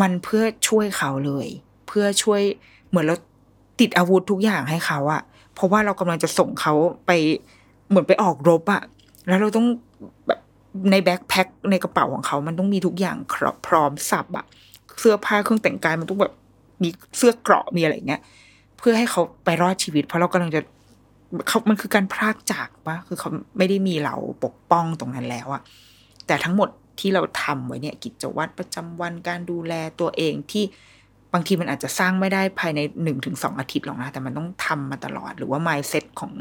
S1: มันเพื่อช่วยเขาเลย เพื่อช่วยเหมือนเราติดอาวุธทุกอย่างให้เขาอะเพราะว่าเรากำลังจะส่งเขาไปเหมือนไปออกรบอะแล้วเราต้องแบบในแบ็คแพ็คในกระเป๋าของเขา มันต้องมีทุกอย่างพร้อมสับอะ เสื้อผ้าเครื่องแต่งกายมันต้องแบบมีเสื้อเกราะมีอะไรเงี้ย เพื่อให้เขาไปรอดชีวิต เพราะเรากำลังจะเขามันคือการพรากจากปะคือเขาไม่ได้มีเราปกป้องตรงนั้นแล้วอะแต่ทั้งหมดที่เราทำไว้เนี่ย กิจวัตรประจำวันการดูแลตัวเองที่บางทีมันอาจจะสร้างไม่ได้ภายในหนึ่งถึงสองอาทิตย์หรอกนะ แต่มันต้องทำมาตลอด หรือว่า mindset ของ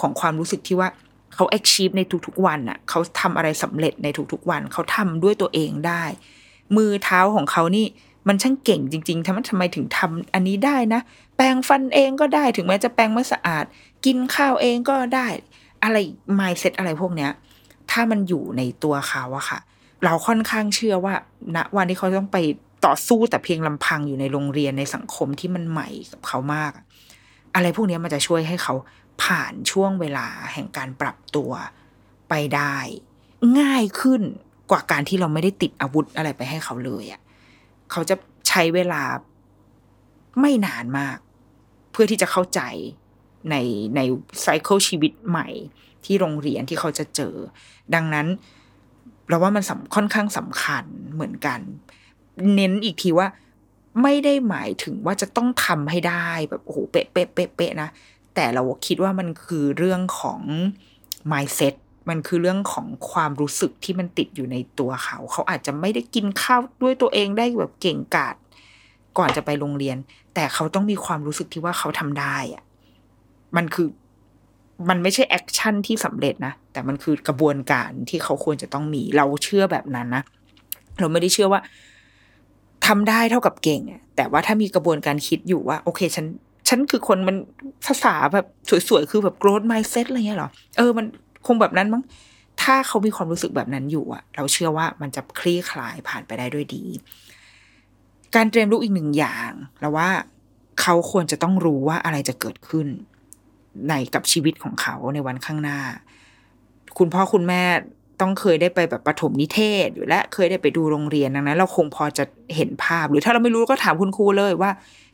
S1: ของความรู้สึกที่ว่าเขา achieve ในทุกๆวันอะเขาทำอะไรสำเร็จในทุกๆวัน เขาทำด้วยตัวเองได้ มือเท้าของเขานี่มันช่างเก่งจริงๆทำไมทำไมถึงทำอันนี้ได้นะ แปรงฟันเองก็ได้ถึงแม้จะแปรงไม่สะอาด กินข้าวเองก็ได้ อะไร mindset อะไรพวกเนี้ย ถ้ามันอยู่ในตัวเขาอะค่ะ เราค่อนข้างเชื่อว่าณนะวันที่เขาต้องไปต่อสู้แต่เพียงลำพังอยู่ในโรงเรียนในสังคมที่มันใหม่กับเขามาก อะไรพวกนี้มันจะช่วยให้เขาผ่านช่วงเวลาแห่งการปรับตัวไปได้ ง่ายขึ้น กว่าการที่เราไม่ได้ติดอาวุธอะไรไปให้เขาเลยอะเขาจะใช้เวลาไม่นานมาก เพื่อที่จะเข้าใจในในไซเคิลชีวิตใหม่ที่โรงเรียนที่เขาจะเจอ ดังนั้นเราว่ามันค่อนข้างสำคัญเหมือนกัน เน้นอีกทีว่าไม่ได้หมายถึงว่าจะต้องทำให้ได้แบบโอ้โหเป๊ะเป๊ะเป๊ะเป๊ะนะ แต่เราคิดว่ามันคือเรื่องของ mindset มันคือเรื่องของความรู้สึกที่มันติดอยู่ในตัวเขา เขาอาจจะไม่ได้กินข้าวด้วยตัวเองได้แบบเก่งกาจก่อนจะไปโรงเรียน แต่เขาต้องมีความรู้สึกที่ว่าเขาทำได้อะมันคือมันไม่ใช่แอคชั่นที่สำเร็จนะ แต่มันคือกระบวนการที่เขาควรจะต้องมี เราเชื่อแบบนั้นนะ เราไม่ได้เชื่อว่าทำได้เท่ากับเก่งอะแต่ว่าถ้ามีกระบวนการคิดอยู่ว่า โอเค ฉัน ฉันคือคนมันภาษาแบบสวยๆ คือแบบ growth mindset อะไรเงี้ยหรอ เออ มัน คงแบบนั้นมั้งถ้าเขามีความรู้สึกแบบนั้นอยู่อะเราเชื่อว่ามันจะคลี่คลายผ่านไปได้ด้วยดี การเตรียมลูกอีกหนึ่งอย่างแล้วว่าเขาควรจะต้องรู้ว่าอะไรจะเกิดขึ้น ในกับชีวิตของเขาในวันข้างหน้า คุณพ่อคุณแม่ต้องเคยได้ไปแบบประถมนิเทศอยู่และเคยได้ไปดูโรงเรียนดังนั้น เราคงพอจะเห็นภาพ หรือถ้าเราไม่รู้ก็ถามคุณครูเลยว่า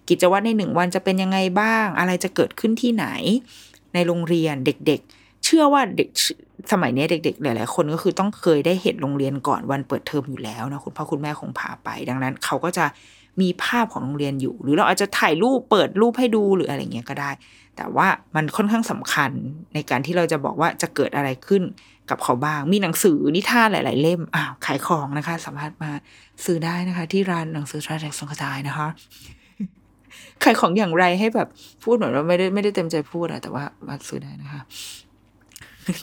S1: กิจวัตรในหนึ่งวันจะเป็นยังไงบ้าง อะไรจะเกิดขึ้นที่ไหน ในโรงเรียนเด็กๆ เชื่อว่าเด็กสมัยนี้เด็ก ๆ หลาย ๆ คนก็คือต้องเคยได้เห็นโรงเรียนก่อนวันเปิดเทอมอยู่แล้วนะคุณพ่อคุณแม่คงพาไป ดังนั้น เขาก็จะมีภาพของโรงเรียนอยู่ หรือเราอาจจะถ่ายรูปเปิดรูปให้ดูหรืออะไรเงี้ยก็ได้ แต่ว่ามันค่อนข้างสำคัญในการที่เราจะบอกว่าจะเกิดอะไรขึ้นกับเขาบ้าง มีหนังสือนิทานหลาย ๆ เล่มอ้าขายของนะคะ สามารถมาซื้อได้นะคะ ที่ร้านหนังสือทราแจกสงกระจายนะคะขายของอย่างไรให้แบบพูดเหมือนว่าไม่ได้ไม่ได้เต็มใจพูดอะแต่ว่ามาซื้อได้นะคะ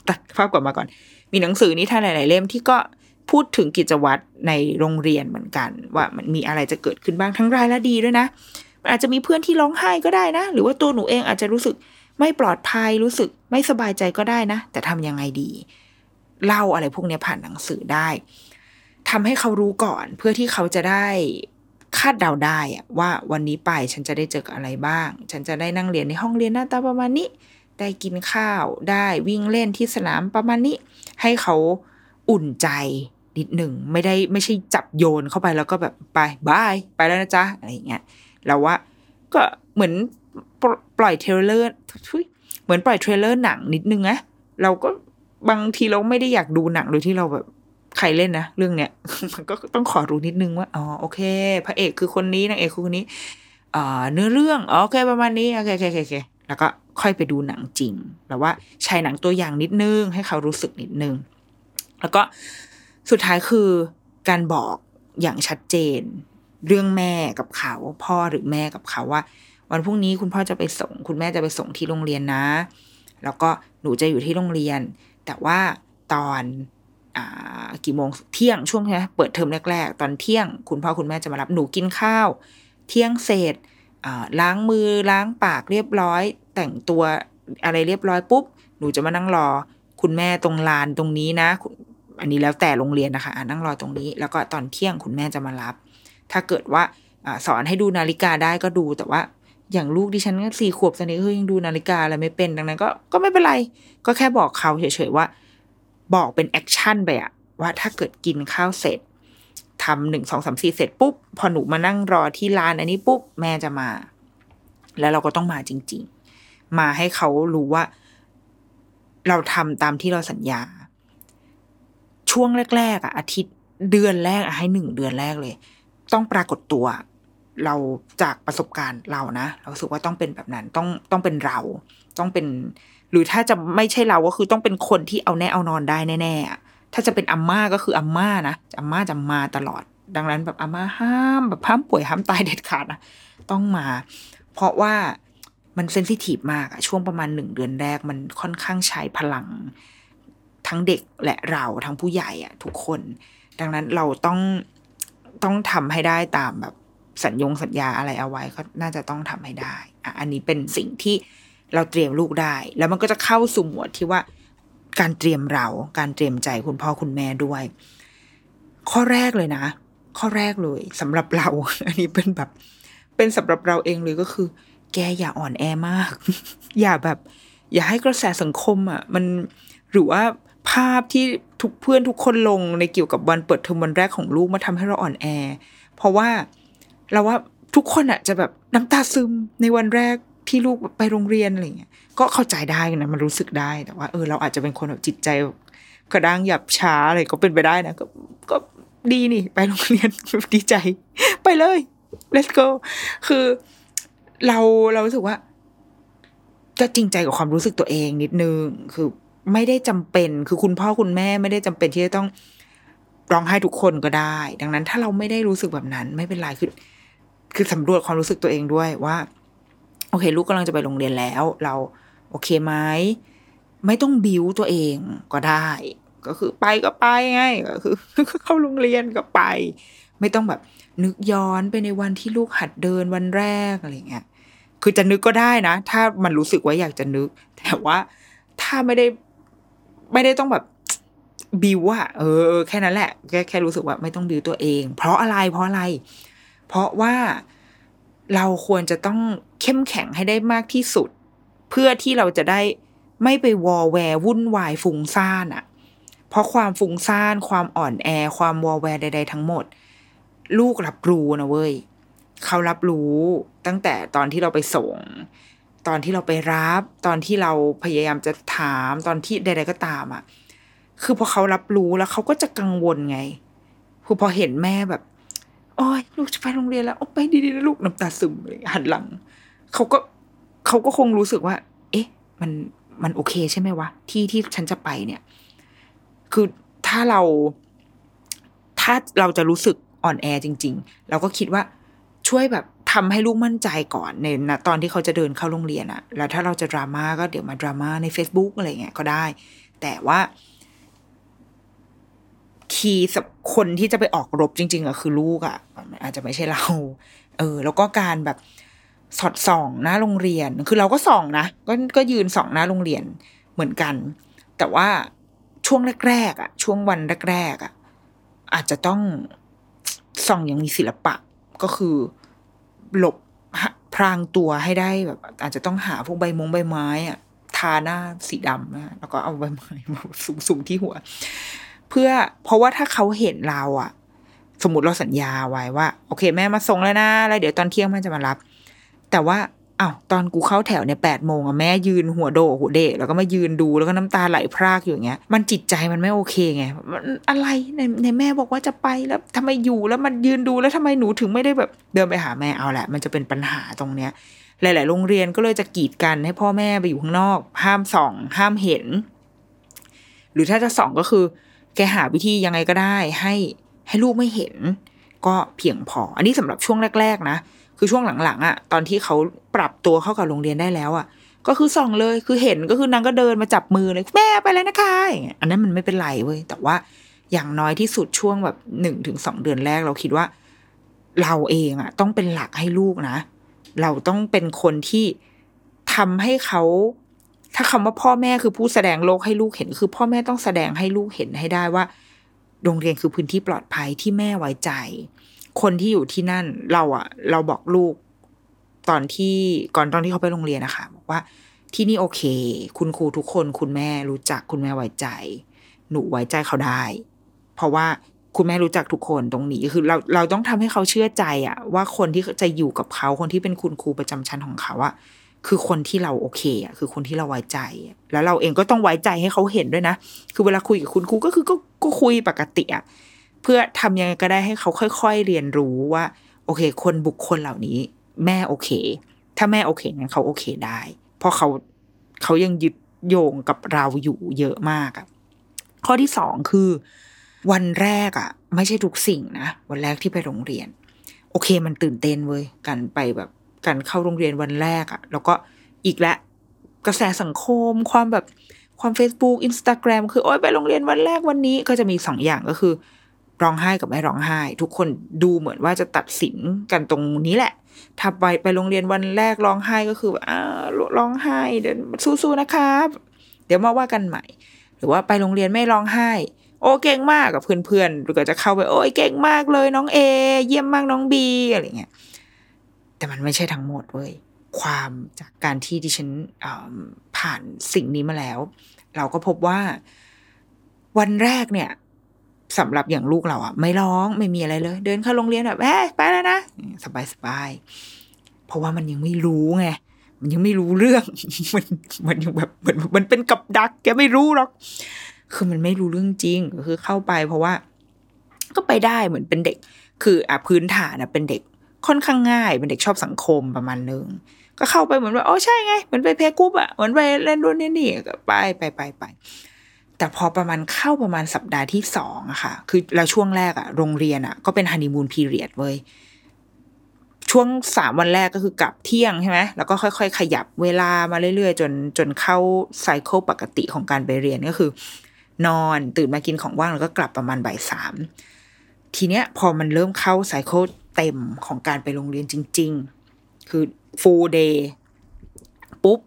S1: ตัดภาพกลับมาก่อน มีหนังสือนิทานหลาย ๆ เล่มที่ก็พูดถึงกิจวัตรในโรงเรียนเหมือนกัน ว่ามันมีอะไรจะเกิดขึ้นบ้างทั้งรายและดีด้วยนะมันอาจจะมีเพื่อนที่ร้องไห้ก็ได้นะ หรือว่าตัวหนูเองอาจจะรู้สึกไม่ปลอดภัยรู้สึกไม่สบายใจก็ได้นะ แต่ทำยังไงดี เล่าอะไรพวกนี้ผ่านหนังสือได้ทำให้เขารู้ก่อนเพื่อที่เขาจะได้คาดเดาได้ว่าวันนี้ไปฉันจะได้เจออะไรบ้าง ฉันจะได้นั่งเรียนในห้องเรียนหน้าตาประมาณนี้ ได้กินข้าวได้วิ่งเล่นที่สนามประมาณนี้ ให้เขาอุ่นใจนิดหนึ่งไม่ได้ไม่ใช่จับโยนเข้าไปแล้วก็แบบไปบายไปแล้วนะจ๊ะอะไรอย่างเงี้ยเราว่าก็เหมือนปล่อยเทรลเลอร์เหมือนปล่อยเทรลเลอร์หนังนิดนึงนะเราก็บางทีเราไม่ได้อยากดูหนังโดยที่เราแบบใครเล่นนะเรื่องเนี้ยมันก็ต้องขอรู้นิดนึงว่าอ๋อโอเค พระเอกคือคนนี้นางเอกคือคนนี้อ่าเนื้อเรื่องโอเคประมาณนี้โอเคโอเคโอเคแล้วก็ ค่อยไปดูหนังจริงแล้วว่าใช้หนังตัวอย่างนิดนึง ให้เขารู้สึกนิดนึง แล้วก็สุดท้ายคือการบอกอย่างชัดเจน เรื่องแม่กับเขา พ่อหรือแม่กับเขาว่า วันพรุ่งนี้คุณพ่อจะไปส่ง คุณแม่จะไปส่งที่โรงเรียนนะ แล้วก็หนูจะอยู่ที่โรงเรียน แต่ว่าตอนอกี่โมงเที่ยงช่วงนี้เปิดเทอมแรก ๆ ตอนเที่ยง คุณพ่อคุณแม่จะมารับหนูกินข้าว เที่ยงเสร็จ ล้างมือล้างปากเรียบร้อย แต่งตัวอะไรเรียบร้อยปุ๊บหนูจะมานั่งรอ คุณแม่ตรงลานตรงนี้นะ อันนี้แล้วแต่โรงเรียนนะคะนั่งรอตรงนี้ แล้วก็ตอนเที่ยงคุณแม่จะมารับ ถ้าเกิดว่าอสอนให้ดูนาฬิกาได้ก็ดูแต่ว่าอย่างลูกดิฉันก็สี่ขวบตอนนี้ก็ยังดูนาฬิกาอะไรไม่เป็นดังนั้นก็ก็ไม่เป็นไร ก็แค่บอกเขาเฉยๆว่า บอกเป็น action ไปอะว่าถ้าเกิดกินข้าวเสร็จ ทำหนึ่งสองสามสี่เสร็จปุ๊บ พอหนูมานั่งรอที่ร้านอันนี้ปุ๊บ แม่จะมา แล้วเราก็ต้องมาจริง ๆ มาให้เขารู้ว่า เราทำตามที่เราสัญญา ช่วงแรกๆอะอาทิตย์เดือนแรกอะให้หนึ่งเดือนแรกเลย ต้องปรากฏตัว เราจากประสบการณ์เรานะเราสึกว่าต้องเป็นแบบนั้นต้องต้องเป็นเรา ต้องเป็น หรือถ้าจะไม่ใช่เราก็คือต้องเป็นคนที่เอาแน่เอานอนได้แน่ๆ ถ้าจะเป็นอัมม่าก็คืออัมม่านะอัมม่าจะมาตลอด ดังนั้นแบบอัมม่าห้ามแบบห้ามป่วยห้ามตายเด็ดขาดนะต้องมา เพราะว่ามันเซนซิทีฟมากอะช่วงประมาณหนึ่งเดือนแรกมันค่อนข้างใช้พลัง ทั้งเด็กและเราทั้งผู้ใหญ่อะทุกคน ดังนั้นเราต้องต้องทำให้ได้ตามแบบสัญญงสัญญาอะไรเอาไว้ก็น่าจะต้องทำให้ได้อะอันนี้เป็นสิ่งที่เราเตรียมลูกได้ แล้วมันก็จะเข้าสู่หมวดที่ว่า การเตรียมเรา การเตรียมใจคุณพ่อคุณแม่ด้วย ข้อแรกเลยนะ ข้อแรกเลยสำหรับเรา อันนี้เป็นแบบ เป็นสำหรับเราเองเลยก็คือ แกอย่าอ่อนแอมาก อย่าแบบ อย่าให้กระแสสังคมอะ มันหรือว่าภาพที่ทุกเพื่อนทุกคนลงในเกี่ยวกับวันเปิดเทอมวันแรกของลูกมาทำให้เราอ่อนแอ เพราะว่าเราว่าทุกคนอะจะแบบน้ำตาซึมในวันแรกที่ลูกไปโรงเรียนอะไรเงี้ย ก็เข้าใจได้นะมันรู้สึกได้แต่ว่าเออเราอาจจะเป็นคนแบบจิตใจกระด้างหยับช้าอะไรก็เป็นไปได้นะก็ก็ดีนี่ ไปโรงเรียนดีใจ ไปเลย let's go คือเราเรารู้สึกว่าก็จริงใจกับความรู้สึกตัวเองนิดนึง คือไม่ได้จำเป็น คือคุณพ่อคุณแม่ไม่ได้จำเป็นที่จะต้องร้องไห้ทุกคนก็ได้ ดังนั้น ถ้าเราไม่ได้รู้สึกแบบนั้น ไม่เป็นไรคือ คือสำรวจความรู้สึกตัวเองด้วยว่า โอเค ลูกกำลังจะไปโรงเรียนแล้ว เรา โอเคไหมไม่ต้องบิวตัวเองก็ได้ ก็คือไปก็ไปไงก็คือเข้าโรงเรียนก็ไป ไม่ต้องแบบนึกย้อนไปในวันที่ลูกหัดเดินวันแรกอะไรเงี้ยคือจะนึกก็ได้นะ ถ้ามันรู้สึกว่าอยากจะนึก แต่ว่าถ้าไม่ได้ไม่ได้ต้องแบบบิวอะเออ แค่นั้นแหละ แค่แค่รู้สึกว่าไม่ต้องบิวตัวเอง เพราะอะไรเพราะอะไร เพราะว่าเราควรจะต้องเข้มแข็งให้ได้มากที่สุด เพื่อที่เราจะได้ไม่ไปวอแวร์วุ่นวายฟุ้งซ่านอะเพราะความฟุ้งซ่าน ความอ่อนแอ ความวอแวร์ใด ๆ ทั้งหมด ลูกรับรู้นะเว้ยเขารับรู้ตั้งแต่ตอนที่เราไปส่ง ตอนที่เราไปรับ ตอนที่เราพยายามจะถามตอนที่ใด ๆ ก็ตามอะคือพอเขารับรู้แล้วเขาก็จะกังวลไงคือพอเห็นแม่แบบโอ้ยลูกจะไปโรงเรียนแล้วโอ้ไปดีๆนะลูกน้ำตาซึมเลยหันหลัง เขาก็ เขาก็คงรู้สึกว่า เอ๊ะ มันมันโอเคใช่ไหมวะ ที่ที่ฉันจะไปเนี่ย คือถ้าเรา ถ้าเราจะรู้สึกอ่อนแอจริง ๆ เราก็คิดว่าช่วยแบบทำให้ลูกมั่นใจก่อนในนะตอนที่เขาจะเดินเข้าโรงเรียนอะแล้วถ้าเราจะดราม่าก็เดี๋ยวมาดราม่าใน Facebook อะไรเงี้ยก็ได้ แต่ว่า คีย์สับคนที่จะไปออกรบจริง ๆอะคือลูกอะอาจจะไม่ใช่เรา เออ แล้วก็การแบบ สอดส่องหน้าโรงเรียน คือเราก็ส่องนะก็ก็ยืนส่องหน้าโรงเรียนเหมือนกัน แต่ว่าช่วงแรกๆอะช่วงวันแรกๆอะอาจจะต้องส่องอย่างมีศิลปะก็คือหลบพรางตัวให้ได้แบบ อาจจะต้องหาพวกใบมงใบไม้อะทาหน้าสีดำนะแล้วก็เอาใบไม้มาสุ่มๆที่หัว เพื่อเพราะว่าถ้าเขาเห็นเราอะสมมติเราสัญญาไว้ว่า โอเค แม่มาส่งแล้วนะแล้วเดี๋ยวตอนเที่ยงแม่จะมารับ แต่ว่าอ้าวตอนกูเข้าแถวเนี่ยแปดโมงอะแม่ยืนหัวโดหัวเดะแล้วก็มายืนดูแล้วก็น้ำตาไหลพรากอยู่อย่างเงี้ยมันจิตใจมันไม่โอเคไงมันอะไรในในแม่บอกว่าจะไปแล้วทำไมอยู่แล้วมันยืนดูแล้วทำไมหนูถึงไม่ได้แบบ เดินไปหาแม่เอาแหละ มันจะเป็นปัญหาตรงเนี้ย หลาย ๆ โรงเรียนก็เลยจะกีดกันให้พ่อแม่ไปอยู่ข้างนอก ห้ามส่อง ห้ามเห็น หรือถ้าจะส่องก็คือ แกหาวิธียังไงก็ได้ ให้ให้ลูกไม่เห็น ก็เพียงพอ อันนี้สำหรับช่วงแรก ๆ นะ คือช่วงหลังๆอะ่ะ ตอนที่เขาปรับตัวเข้ากับโรงเรียนได้แล้วอะ่ะ ก็คือส่องเลยคือเห็นก็คือนางก็เดินมาจับมือเลยแม่ไปเลยนะคะอย่างเงี้ยอันนั้นมันไม่เป็นไรเว้ยแต่ว่าอย่างน้อยที่สุดช่วงแบบหนึ่งถึงสองเดือนแรกเราคิดว่า เราเองอะต้องเป็นหลักให้ลูกนะ เราต้องเป็นคนที่ทำให้เขาถ้าคำว่าพ่อแม่คือผู้แสดงโลกให้ลูกเห็น คือพ่อแม่ต้องแสดงให้ลูกเห็นให้ได้ว่า โรงเรียนคือพื้นที่ปลอดภัยที่แม่ไว้ใจ คนที่อยู่ที่นั่นเราอะเราบอกลูกตอนที่ก่อนตอนที่เขาไปโรงเรียนนะคะบอกว่าที่นี่โอเค คุณครูทุกคนคุณแม่รู้จักคุณแม่ไว้ใจ หนูไว้ใจเขาได้ เพราะว่าคุณแม่รู้จักทุกคนตรงนี้คือเราเราต้องทำให้เขาเชื่อใจอะว่าคนที่จะอยู่กับเขาคนที่เป็นคุณครูประจำชั้นของเขาอะคือคนที่เราโอเคอะคือคนที่เราไว้ใจ แล้วเราเองก็ต้องไว้ใจให้เขาเห็นด้วยนะ คือเวลาคุยกับคุณครูก็คือก็ก็คุยปกติอะ เพื่อทำยังไงก็ได้ให้เขาค่อย ๆ เรียนรู้ว่า โอเค คนบุคคลเหล่านี้ แม่โอเค ถ้าแม่โอเคงั้นเขาโอเคได้ เพราะเขาเขายังยึดโยงกับเราอยู่เยอะมากอะข้อที่สองคือ วันแรกอะไม่ใช่ทุกสิ่งนะวันแรกที่ไปโรงเรียน โอเค มันตื่นเต้นเว้ยการไปแบบการเข้าโรงเรียนวันแรกอะแล้วก็อีกและกระแสสังคม ความแบบความ Facebook Instagram คือโอ้ยไปโรงเรียนวันแรกวันนี้ก็จะมีสองอย่างก็คือ ร้องไห้กับไม่ร้องไห้ ทุกคนดูเหมือนว่าจะตัดสินกันตรงนี้แหละถ้าไปไปโรงเรียนวันแรกร้องไห้ก็คือแบบอ่าร้องไห้เดี๋ยวสู้ๆนะครับ เดี๋ยวมาว่ากันใหม่ หรือว่าไปโรงเรียนไม่ร้องไห้ โอ้เก่งมากกับเพื่อนๆหรือก็จะเข้าไป โอ้ยเก่งมากเลยน้องเอ เยี่ยมมากน้องบีอะไรเงี้ยแต่มันไม่ใช่ทั้งหมดเว้ยความจากการที่ดิฉันผ่านสิ่งนี้มาแล้ว เราก็พบว่าวันแรกเนี่ย สำหรับอย่างลูกเราอะไม่ร้องไม่มีอะไรเลย เดินเข้าโรงเรียนแบบเฮ้ไปแล้วนะสบายสบายเพราะว่ามันยังไม่รู้ไงมันยังไม่รู้เรื่อง มันมันยังแบบเหมือนมันเป็นกับดักแกไม่รู้หรอก คือมันไม่รู้เรื่องจริงคือเข้าไปเพราะว่า ก็ไปได้เหมือนเป็นเด็ก คืออะพื้นฐานอะเป็นเด็กค่อนข้างง่าย เป็นเด็กชอบสังคมประมาณนึงก็เข้าไปเหมือนว่าอ๋อใช่ไงเหมือนไปเพลกุ๊บอะเหมือนไปเล่นรุ่นนี่นี่ก็ไปไปไปไป แต่พอประมาณเข้าประมาณสัปดาห์ที่สองอะค่ะ คือเราช่วงแรกอะโรงเรียนอะก็เป็นฮันนีมูนพีเรียดเว้ยชช่วงสามวันแรกก็คือกลับเที่ยงใช่ไหมแล้วก็ค่อย ๆ ขยับเวลามาเรื่อยๆ จนจนเข้าไซเคิลปกติของการไปเรียนก็คือ นอนตื่นมากินของว่างแล้วก็กลับประมาณบ่ายสามทีเนี้ยพอมันเริ่มเข้าไซเคิลเต็มของการไปโรงเรียนจริง ๆ คือ full day ปุ๊บ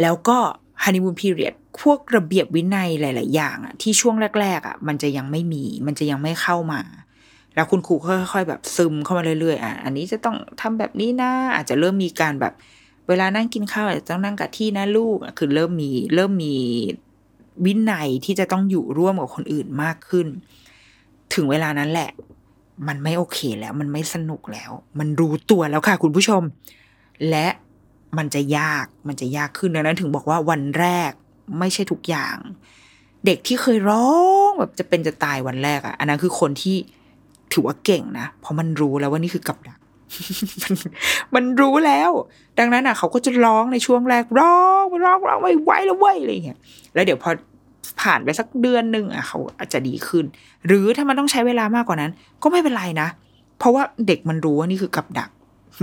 S1: แล้วก็ฮันนีมูนพีเรียด พวกระเบียบวินัยหลาย ๆ อย่างอะที่ช่วงแรก ๆอะมันจะยังไม่มี มันจะยังไม่เข้ามา แล้วคุณครูค่อย ๆ แบบซึมเข้ามาเรื่อย ๆ อะ อันนี้จะต้องทำแบบนี้นะ อาจจะเริ่มมีการแบบ เวลานั่งกินข้าวอาจจะต้องนั่งกับที่นะลูก คือเริ่มมีเริ่มมีวินัยที่จะต้องอยู่ร่วมกับคนอื่นมากขึ้น ถึงเวลานั้นแหละ มันไม่โอเคแล้ว มันไม่สนุกแล้ว มันรู้ตัวแล้วค่ะ คุณผู้ชม และมันจะยาก มันจะยากขึ้นดังนั้นถึงบอกว่าวันแรก ไม่ใช่ทุกอย่าง เด็กที่เคยร้องแบบจะเป็นจะตายวันแรกอะอันนั้นคือคนที่ถือว่าเก่งนะ เพราะมันรู้แล้วว่านี่คือกับดัก มันรู้แล้ว ดังนั้นอะ เขาก็จะร้องในช่วงแรกร้องร้องร้องไม่ไหวแล้วเว้ยอะไรเงี้ยแล้วเดี๋ยวพอผ่านไปสักเดือนหนึ่งอะเขาอาจจะดีขึ้น หรือถ้ามันต้องใช้เวลามากกว่านั้น ก็ไม่เป็นไรนะ เพราะว่าเด็กมันรู้ว่านี่คือกับดัก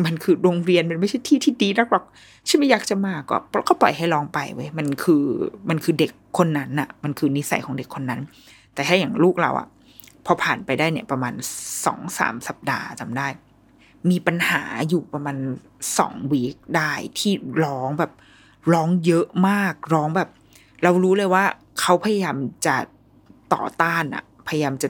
S1: มันคือโรงเรียนมันไม่ใช่ที่ที่ดีนักหรอกฉันไม่อยากจะมาก็ก็ปล่อยให้ลองไปเว้ยมันคือมันคือเด็กคนนั้นน่ะมันคือนิสัยของเด็กคนนั้น แต่ถ้าอย่างลูกเราอะพอผ่านไปได้เนี่ยประมาณสองสามสัปดาห์จำได้ มีปัญหาอยู่ประมาณสองวีคได้ที่ร้องแบบร้องเยอะมากร้องแบบ เรารู้เลยว่าเขาพยายามจะต่อต้านอะพยายามจะ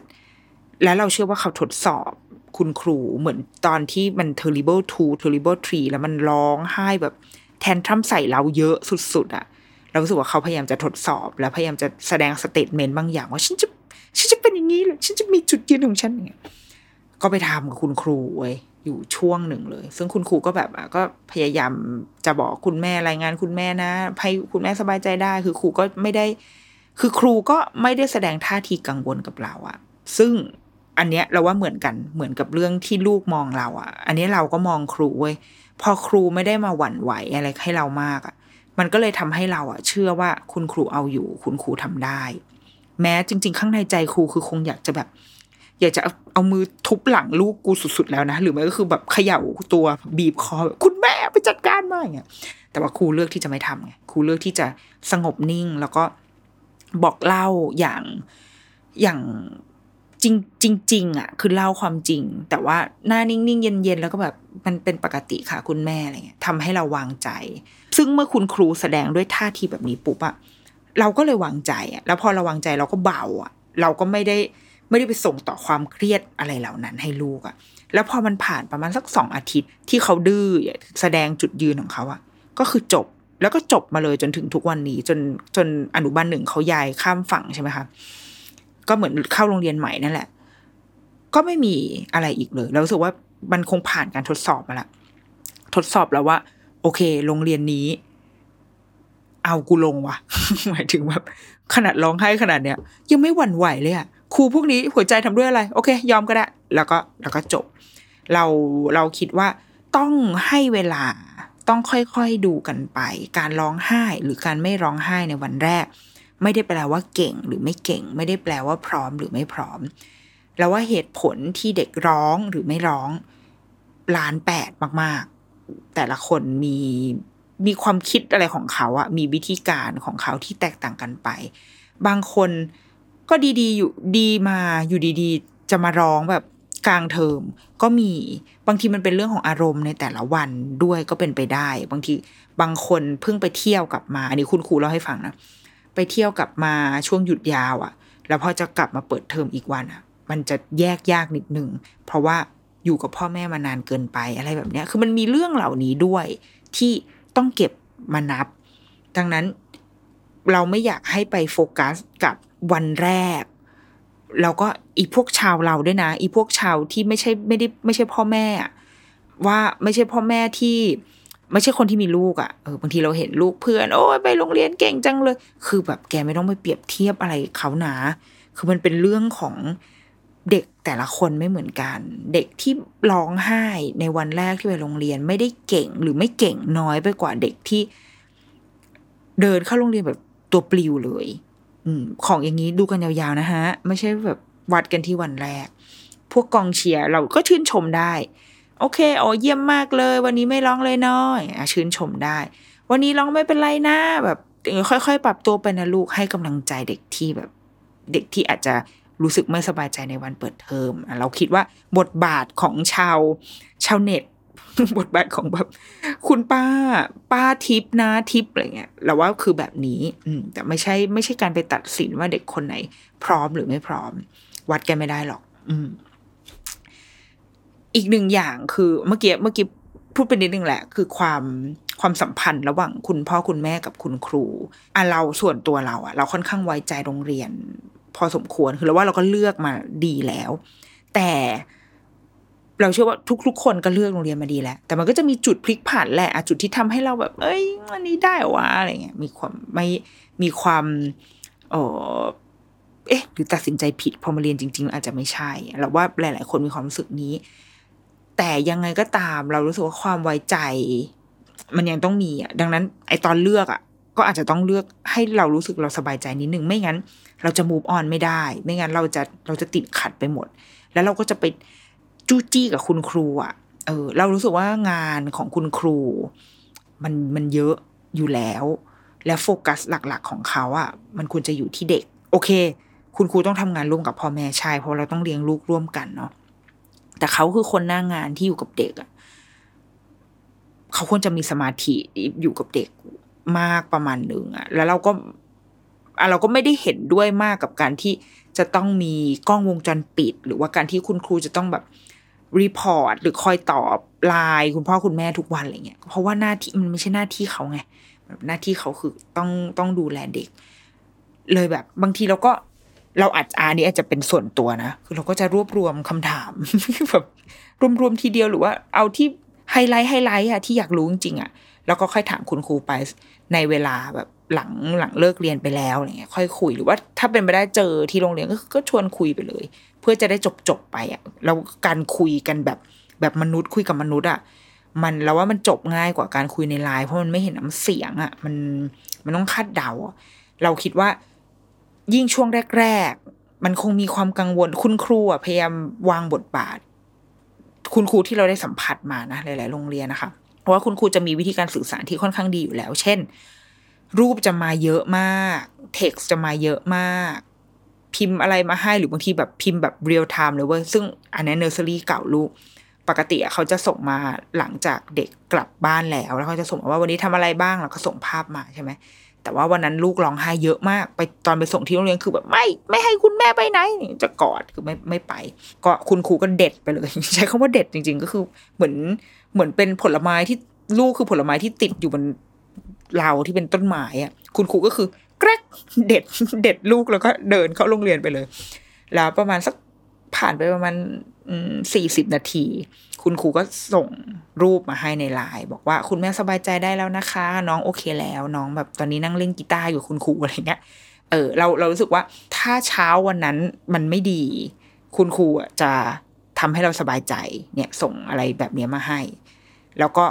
S1: แล้วเราเชื่อว่าเขาทดสอบ คุณครูเหมือนตอนที่มัน terrible two terrible three แล้วมันร้องไห้แบบแทนทรัมใส่เราเยอะสุดๆอะเรารู้สึกว่าเขาพยายามจะทดสอบ แล้วพยายามจะแสดงสเตทเมนต์บางอย่างว่าฉันจะฉันจะเป็นอย่างนี้เลยฉันจะมีจุดยืนของฉันเนี่ยก็ไปทำกับคุณครูเว้ยอยู่ช่วงหนึ่งเลย ซึ่งคุณครูก็แบบก็พยายามจะบอกคุณแม่รายงานคุณแม่นะให้คุณแม่สบายใจได้ คือครูก็ไม่ได้ คือครูก็ไม่ได้แสดงท่าทีกังวลกับเราอะซึ่ง อันเนี้ยเราว่าเหมือนกันเหมือนกับเรื่องที่ลูกมองเราอะอันนี้เราก็มองครูเว้ยพอครูไม่ได้มาหวั่นไหวอะไรให้เรามากอะมันก็เลยทำให้เราอะเชื่อว่าคุณครูเอาอยู่ คุณครูทำได้ แม้จริง ๆ ข้างในใจครูคือคงอยากจะแบบ อยากจะเอาเอามือทุบหลังลูกกูสุดๆแล้วนะหรือไม่ก็คือแบบเขย่าตัวบีบคอแบบคุณแม่ไปจัดการมาอย่างเงี้ยแต่ว่าครูเลือกที่จะไม่ทำไงครูเลือกที่จะสงบนิ่งแล้วก็บอกเล่าอย่างอย่าง จริงจริงอะ คือเล่าความจริง แต่ว่าหน้านิ่งๆ เย็นๆ แล้วก็แบบมันเป็นปกติค่ะคุณแม่อะไรเงี้ยทำให้เราวางใจ ซึ่งเมื่อคุณครูแสดงด้วยท่าทีแบบนี้ปุ๊บอะเราก็เลยวางใจอะแล้วพอเราวางใจเราก็เบาอะเราก็ไม่ได้ไม่ได้ไปส่งต่อความเครียดอะไรเหล่านั้นให้ลูกอะแล้วพอมันผ่านประมาณสักสองอาทิตย์ ที่เขาดื้อแสดงจุดยืนของเขาอะก็คือจบแล้วก็จบมาเลยจนถึงทุกวันนี้ จนจนอนุบาลหนึ่งเขาย้ายข้ามฝั่งใช่ไหมคะ ก็เหมือนเข้าโรงเรียนใหม่นั่นแหละ ก็ไม่มีอะไรอีกเลยเรารู้สึกว่ามันคงผ่านการทดสอบมาละทดสอบแล้วว่า โอเค โรงเรียนนี้ เอากูลงวะหมายถึงแบบขนาดร้องไห้ขนาดเนี้ยยังไม่หวั่นไหวเลยอะครูพวกนี้หัวใจทำด้วยอะไร โอเค ยอมก็ได้ แล้วก็แล้วก็จบ เราเราคิดว่าต้องให้เวลาต้องค่อยๆดูกันไป การร้องไห้หรือการไม่ร้องไห้ในวันแรก ไม่ได้แปลว่าเก่งหรือไม่เก่ง ไม่ได้แปลว่าพร้อมหรือไม่พร้อม แล้วว่าเหตุผลที่เด็กร้องหรือไม่ร้องล้านแปดมาก ๆ แต่ละคนมีมีความคิดอะไรของเขาอะมีวิธีการของเขาที่แตกต่างกันไป บางคนก็ดีๆอยู่ดีมาอยู่ดีๆ จะมาร้องแบบกลางเทอมก็มีบางทีมันเป็นเรื่องของอารมณ์ในแต่ละวันด้วยก็เป็นไปได้ บางทีบางคนเพิ่งไปเที่ยวกลับมา อันนี้คุณครูเล่าให้ฟังนะ ไปเที่ยวกลับมาช่วงหยุดยาวอะ่ะ แล้วพอจะกลับมาเปิดเทอมอีกวันอะ่ะ มันจะแยกยากนิดนึง เพราะว่าอยู่กับพ่อแม่มานานเกินไปอะไรแบบเนี้ย คือมันมีเรื่องเหล่านี้ด้วยที่ต้องเก็บมานับ ดังนั้นเราไม่อยากให้ไปโฟกัสกับวันแรก แล้วก็อีพวกชาวเราด้วยนะ อีพวกชาวที่ไม่ใช่ไม่ได้ไม่ใช่พ่อแม่ว่าไม่ใช่พ่อแม่ที่ ไม่ใช่คนที่มีลูกอะ่ะเออบางทีเราเห็นลูกเพื่อน โอ้ยไปโรงเรียนเก่งจังเลย คือแบบแกไม่ต้องไปเปรียบเทียบอะไรเขานะคือมันเป็นเรื่องของเด็กแต่ละคนไม่เหมือนกัน เด็กที่ร้องไห้ในวันแรกที่ไปโรงเรียนไม่ได้เก่งหรือไม่เก่งน้อยไปกว่าเด็กที่ เดินเข้าโรงเรียนแบบตัวปลิวเลย อืมของอย่างนี้ดูกันยาวๆนะฮะ ไม่ใช่แบบวัดกันที่วันแรก พวกกองเชียร์เราก็ชื่นชมได้ โอเคโอ้เยี่ยมมากเลย วันนี้ไม่ร้องเลยน้อยอชื่นชมได้ วันนี้ร้องไม่เป็นไรนะแบบค่อยๆ ปรับตัวไปนะลูกให้กำลังใจเด็กที่แบบ เด็กที่อาจจะรู้สึกไม่สบายใจในวันเปิดเทอมเราคิดว่าบทบาทของชาวชาวเน็ต บทบาทของแบบคุณป้า ป้าทิปนะทิปอะไรเงี้ยเราว่าคือแบบนี้ อืมแต่ไม่ใช่ไม่ใช่การไปตัดสินว่าเด็กคนไหน พร้อมหรือไม่พร้อม วัดกันไม่ได้หรอก อืม อีกหนึ่งอย่างคือเมื่อกี้เมื่อกี้พูดไปนิดนึงแหละ คือความความสัมพันธ์ระหว่างคุณพ่อคุณแม่กับคุณครูอะเราส่วนตัวเราอะ เราค่อนข้างไว้ใจโรงเรียน พอสมควรคือเราว่าเราก็เลือกมาดีแล้ว แต่เราเชื่อว่าทุกๆคนก็เลือกโรงเรียนมาดีแล้ว แต่มันก็จะมีจุดพลิกผันแหละจุดที่ทำให้เราแบบ เอ้ยอันนี้ได้วะอะไรเงี้ยมีความไม่มีความเออเอ๊ะหรือตัดสินใจผิดพอมาเรียนจริง ๆ อาจจะไม่ใช่เราว่าหลาย ๆ คนมีความรู้สึกนี้ แต่ยังไงก็ตามเรารู้สึกว่าความไว้ใจ มันยังต้องมีอะดังนั้น ไอตอนเลือกอะ ก็อาจจะต้องเลือกให้เรารู้สึกเราสบายใจนิดนึงไม่งั้น เราจะ move on ไม่ได้ ไม่งั้นเราจะเราจะติดขัดไปหมด แล้วเราก็จะไปจู้จี้กับคุณครูอะเออเรารู้สึกว่างานของคุณครู มันมันเยอะอยู่แล้ว และโฟกัสหลักๆของเขาอะ มันควรจะอยู่ที่เด็ก โอเค คุณครูต้องทำงานร่วมกับพ่อแม่ใช่เพราะเราต้องเลี้ยงลูกร่วมกันเนาะ แต่เขาคือคนหน้างงานที่อยู่กับเด็กอะเขาควรจะมีสมาธิอยู่กับเด็กมากประมาณหนึ่งอะแล้วเราก็อะเราก็ไม่ได้เห็นด้วยมากกับการที่จะต้องมีกล้องวงจรปิด หรือว่าการที่คุณครูจะต้องแบบรีพอร์ตหรือคอยตอบไลน์คุณพ่อคุณแม่ทุกวันอะไรเงี้ยเพราะว่าหน้าที่มันไม่ใช่หน้าที่เขาไงหน้าที่เขาคือต้องต้องดูแลเด็ก เลยแบบ บางทีเราก็ เราอาจอันนี้อาจจะเป็นส่วนตัวนะ คือเราก็จะรวบรวมคำถามแบบรวมๆทีเดียวหรือว่าเอาที่ highlight highlight อะที่อยากรู้จริงๆอะแล้วก็ค่อยถามคุณครูไปในเวลาแบบหลังหลังเลิกเรียนไปแล้วอะไรเงี้ยค่อยคุยหรือว่าถ้าเป็นไปได้เจอที่โรงเรียนก็ก็ชวนคุยไปเลย เพื่อจะได้จบจบไปอะแล้วการคุยกันแบบแบบมนุษย์คุยกับมนุษย์อะมันเราว่ามันจบง่ายกว่าการคุยในไลน์เพราะมันไม่เห็นน้ำเสียงอะมันมันต้องคาดเดา เราคิดว่า ยิ่งช่วงแรก ๆ มันคงมีความกังวล คุณครูอะพยายามวางบทบาท คุณครูที่เราได้สัมผัสมานะหลาย ๆ โรงเรียนนะคะเพราะว่าคุณครูจะมีวิธีการสื่อสารที่ค่อนข้างดีอยู่แล้ว เช่น รูปจะมาเยอะมาก เท็กซ์จะมาเยอะมาก พิมพ์อะไรมาให้หรือบางทีแบบพิมพ์แบบ real time เลยเว้ยซึ่งอันนี้เนอร์เซอรี่เก่าลูกปกติเขาจะส่งมาหลังจากเด็กกลับบ้านแล้ว แล้วเขาจะส่งมาว่าวันนี้ทำอะไรบ้างแล้วก็ส่งภาพมาใช่ไหม แต่ว่าวันนั้นลูกร้องไห้เยอะมาก ไปตอนไปส่งที่โรงเรียนคือแบบไม่ ไม่ให้คุณแม่ไปไหน จะกอดคือไม่ไม่ไป ก็คุณครูก็เด็ดไปเลย ใช้คำว่าเด็ดจริง ๆ ก็คือเหมือนเหมือนเป็นผลไม้ที่ลูกคือผลไม้ที่ติดอยู่บนเราที่เป็นต้นไม้อะ คุณครูก็คือแกรกเด็ดเด็ดลูกแล้วก็เดินเข้าโรงเรียนไปเลย แล้วประมาณสักผ่านไปประมาณสี่สิบนาที คุณครูก็ส่งรูปมาให้ในไลน์บอกว่าคุณแม่สบายใจได้แล้วนะคะ น้องโอเคแล้วน้องแบบตอนนี้นั่งเล่นกีตาร์อยู่คุณครูอะไรเงี้ยเออเราเรารู้สึกว่าถ้าเช้าวันนั้นมันไม่ดี คุณครูจะทำให้เราสบายใจเนี่ยส่งอะไรแบบนี้มาให้ แล้วก็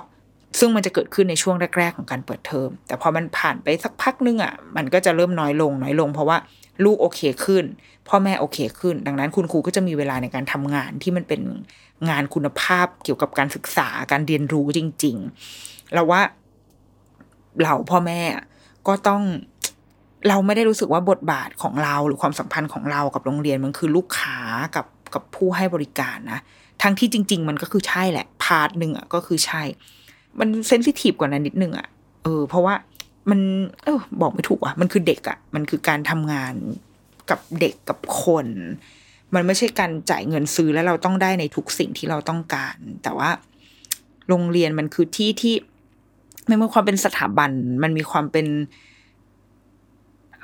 S1: ซึ่งมันจะเกิดขึ้นในช่วงแรกๆของการเปิดเทอม แต่พอมันผ่านไปสักพักนึงอะมันก็จะเริ่มน้อยลงน้อยลง เพราะว่าลูกโอเคขึ้น พ่อแม่โอเคขึ้น ดังนั้นคุณครูก็จะมีเวลาในการทำงานที่มันเป็น งานคุณภาพเกี่ยวกับการศึกษาการเรียนรู้จริง ๆ เราว่าเราพ่อแม่ก็ต้องเราไม่ได้รู้สึกว่าบทบาทของเราหรือความสัมพันธ์ของเรากับโรงเรียนมันคือลูกค้ากับกับผู้ให้บริการนะทั้งที่จริง ๆ มันก็คือใช่แหละ part หนึ่งอะก็คือใช่ มัน sensitive กว่านั้นนิดนึงอะเออ เพราะว่ามัน เออบอกไม่ถูกอะ มันคือเด็กอะ มันคือการทำงานกับเด็กกับคน มันไม่ใช่การจ่ายเงินซื้อแล้วเราต้องได้ในทุกสิ่งที่เราต้องการ แต่ว่าโรงเรียนมันคือที่ที่มันมีความเป็นสถาบัน มันมีความเป็น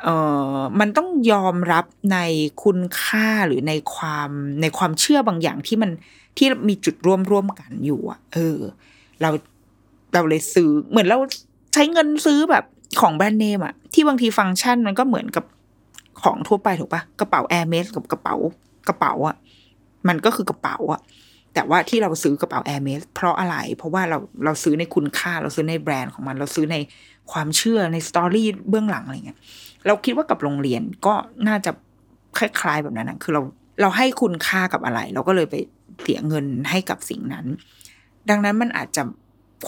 S1: เอ่อ มันต้องยอมรับในคุณค่าหรือในความในความเชื่อบางอย่างที่มันที่มีจุดร่วมร่วมกันอยู่อะเออ เราเราเลยซื้อเหมือนเราใช้เงินซื้อแบบของ brand name อะที่บางทีฟังก์ชันมันก็เหมือนกับของทั่วไปถูกปะกระเป๋า Hermès กับกระเป๋า กระเป๋าอะมันก็คือกระเป๋าอะแต่ว่าที่เราซื้อกระเป๋า Hermès เพราะอะไร เพราะว่าเราเราซื้อในคุณค่าเราซื้อในแบรนด์ของมัน เราซื้อในความเชื่อในสตอรี่เบื้องหลังอะไรเงี้ยเราคิดว่ากับโรงเรียนก็น่าจะคล้ายๆแบบนั้นนะคือเราเราให้คุณค่ากับอะไร เราก็เลยไปเสียเงินให้กับสิ่งนั้น ดังนั้นมันอาจจะ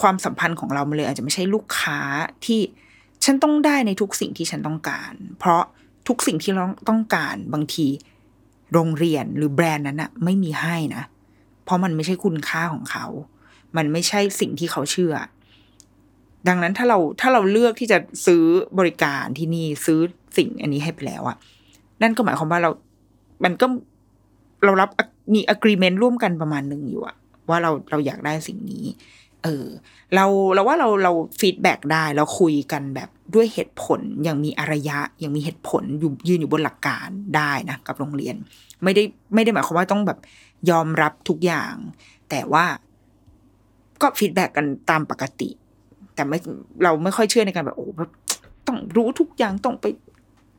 S1: ความสัมพันธ์ของเรามันเลยอาจจะไม่ใช่ลูกค้าที่ฉันต้องได้ในทุกสิ่งที่ฉันต้องการ เพราะทุกสิ่งที่เราต้องการบางที โรงเรียนหรือแบรนด์นั้นอะไม่มีให้นะ เพราะมันไม่ใช่คุณค่าของเขา มันไม่ใช่สิ่งที่เขาเชื่อ ดังนั้นถ้าเราถ้าเราเลือกที่จะซื้อบริการที่นี่ซื้อสิ่งอันนี้ให้ไปแล้วอะนั่นก็หมายความว่าเรา มันก็เรารับมี agreement ร่วมกันประมาณหนึ่งอยู่อะว่าเราเราอยากได้สิ่งนี้ เออเราเราว่าเราเราฟีดแบ็กได้เราคุยกันแบบด้วยเหตุผลอย่างมีอารยะอย่างมีเหตุผลอยู่ยืนอยู่บนหลักการได้นะกับโรงเรียน ไม่ได้ไม่ได้หมายความว่าต้องแบบยอมรับทุกอย่าง แต่ว่าก็ feedback กันตามปกติ แต่ไม่เราไม่ค่อยเชื่อในการแบบโอ้แบบต้องรู้ทุกอย่างต้องไป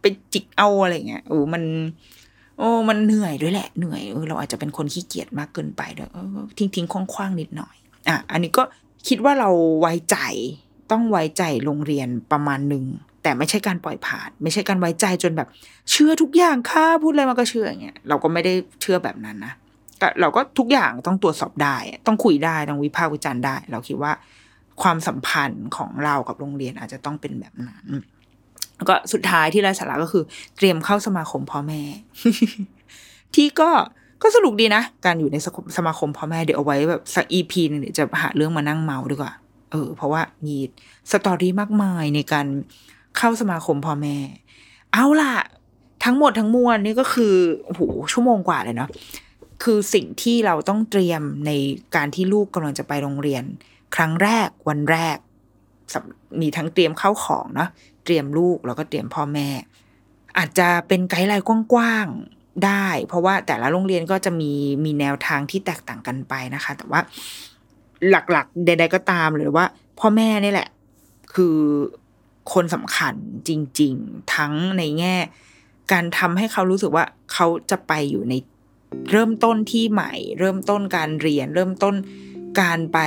S1: ไปจิกเอาอะไรเงี้ยโอ้มัน โอ้มันเหนื่อยด้วยแหละเหนื่อยเออเราอาจจะเป็นคนขี้เกียจมากเกินไปด้วยทิ้งทิ้งคว้างๆนิดหน่อย อะอันนี้ก็คิดว่าเราไว้ใจต้องไว้ใจโรงเรียนประมาณหนึ่งแต่ไม่ใช่การปล่อยผ่าน ไม่ใช่การไว้ใจจนแบบ เชื่อทุกอย่างค่ะพูดอะไรมาก็เชื่ออย่างเงี้ยเราก็ไม่ได้เชื่อแบบนั้นนะเราก็ทุกอย่างต้องตรวจสอบได้ ต้องคุยได้ต้องวิพากษ์วิจารณ์ได้ เราคิดว่าความสัมพันธ์ของเรากับโรงเรียนอาจจะต้องเป็นแบบนั้น แล้วก็สุดท้ายที่ไร้สาระก็คือ เตรียมเข้าสมาคมพ่อแม่ ที่ก็ ก็สนุกดีนะ การอยู่ในสมาคมพ่อแม่เดี๋ยวเอาไว้แบบสักอีพีนึงเดี๋ยวจะหาเรื่องมานั่งเมาดีกว่า เออ เพราะว่ามีสตอรี่มากมายในการเข้าสมาคมพ่อแม่ เอาล่ะ ทั้งหมดทั้งมวลนี่ก็คือโอ้โหชั่วโมงกว่าเลยเนาะคือสิ่งที่เราต้องเตรียมในการที่ลูกกำลังจะไปโรงเรียน ครั้งแรกวันแรกมีทั้งเตรียมเข้าของเนาะเตรียมลูกแล้วก็เตรียมพ่อแม่ อาจจะเป็นไกด์ไลน์กว้าง ได้ เพราะว่าแต่ละโรงเรียนก็จะมีมีแนวทางที่แตกต่างกันไปนะคะ แต่ว่าหลักๆ ใด ๆ ก็ตามหรือว่า พ่อแม่นี่แหละ คือคนสำคัญจริง ๆ ทั้งในแง่ การทำให้เขารู้สึกว่าเขาจะไปอยู่ในเริ่มต้นที่ใหม่ เริ่มต้นการเรียน เริ่มต้นการไป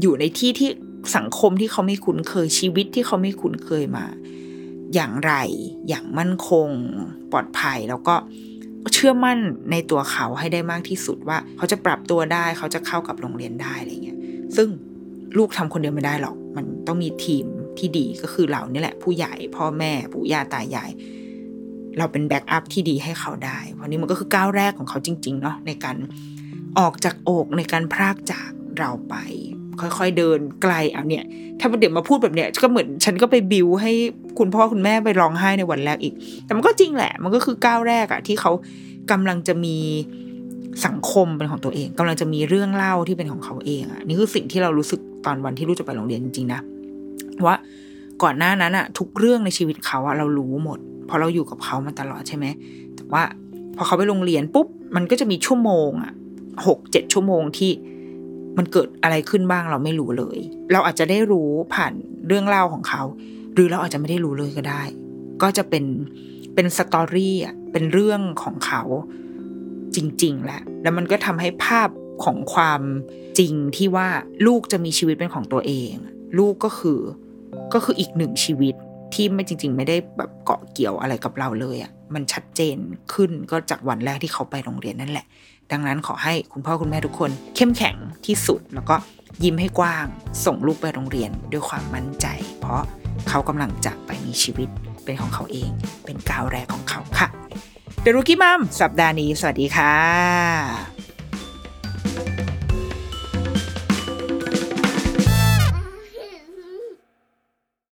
S1: อยู่ในที่ที่สังคมที่เขาไม่คุ้นเคยชีวิตที่เขาไม่คุ้นเคยมา อย่างไร อย่างมั่นคง ปลอดภัยแล้วก็ เชื่อมั่นในตัวเขาให้ได้มากที่สุดว่า เขาจะปรับตัวได้เขาจะเข้ากับโรงเรียนได้อะไรเงี้ยซึ่งลูกทำคนเดียวไม่ได้หรอก มันต้องมีทีมที่ดีก็คือเรานี่แหละ ผู้ใหญ่พ่อแม่ปู่ย่าตายาย เราเป็น backup ที่ดีให้เขาได้ เพราะนี้มันก็คือก้าวแรกของเขาจริง ๆ เนาะในการออกจากอกในการพรากจากเราไป ค่อยๆเดินไกลเอาเนี่ย ถ้าเดี๋ยวมาพูดแบบเนี้ยก็เหมือนฉันก็ไปบิวให้ คุณพ่อคุณแม่ไปร้องไห้ในวันแรกอีก แต่มันก็จริงแหละ มันก็คือก้าวแรกอะที่เขากำลังจะมีสังคมเป็นของตัวเองกำลังจะมีเรื่องเล่าที่เป็นของเขาเองอะนี่คือสิ่งที่เรารู้สึกตอนวันที่ลูกจะไปโรงเรียนจริงๆนะว่าก่อนหน้านั้นอะทุกเรื่องในชีวิตเขาอะเรารู้หมดเพอเราอยู่กับเขามาตลอดใช่ไหมแต่ว่าพอเขาไปโรงเรียนปุ๊บมันก็จะมีชั่วโมงอะหกเจ็ดชั่วโมงที่มันเกิดอะไรขึ้นบ้างเราไม่รู้เลย เราอาจจะได้รู้ผ่านเรื่องเล่าของเขา หรือเราอาจจะไม่ได้รู้เลยก็ได้ ก็จะเป็นเป็นสตอรี่อะเป็นเรื่องของเขาจริงๆแหละแล้วมันก็ทำให้ภาพของความจริงที่ว่าลูกจะมีชีวิตเป็นของตัวเอง ลูกก็คือก็คืออีกหนึ่งชีวิตที่ไม่จริง ๆ ไม่ได้แบบเกาะเกี่ยวอะไรกับเราเลยอะมันชัดเจนขึ้นก็จากวันแรกที่เขาไปโรงเรียนนั่นแหละ ดังนั้นขอให้คุณพ่อคุณแม่ทุกคน เข้มแข็งที่สุดแล้วก็ยิ้มให้กว้าง ส่งลูกไปโรงเรียนด้วยความมั่นใจ เพราะ เขากำลังจะไปมีชีวิตเป็นของเขาเอง เป็นก้าวแรกของเขาค่ะเดรุกี้มัมสัปดาห์นี้ สวัสดีค่ะ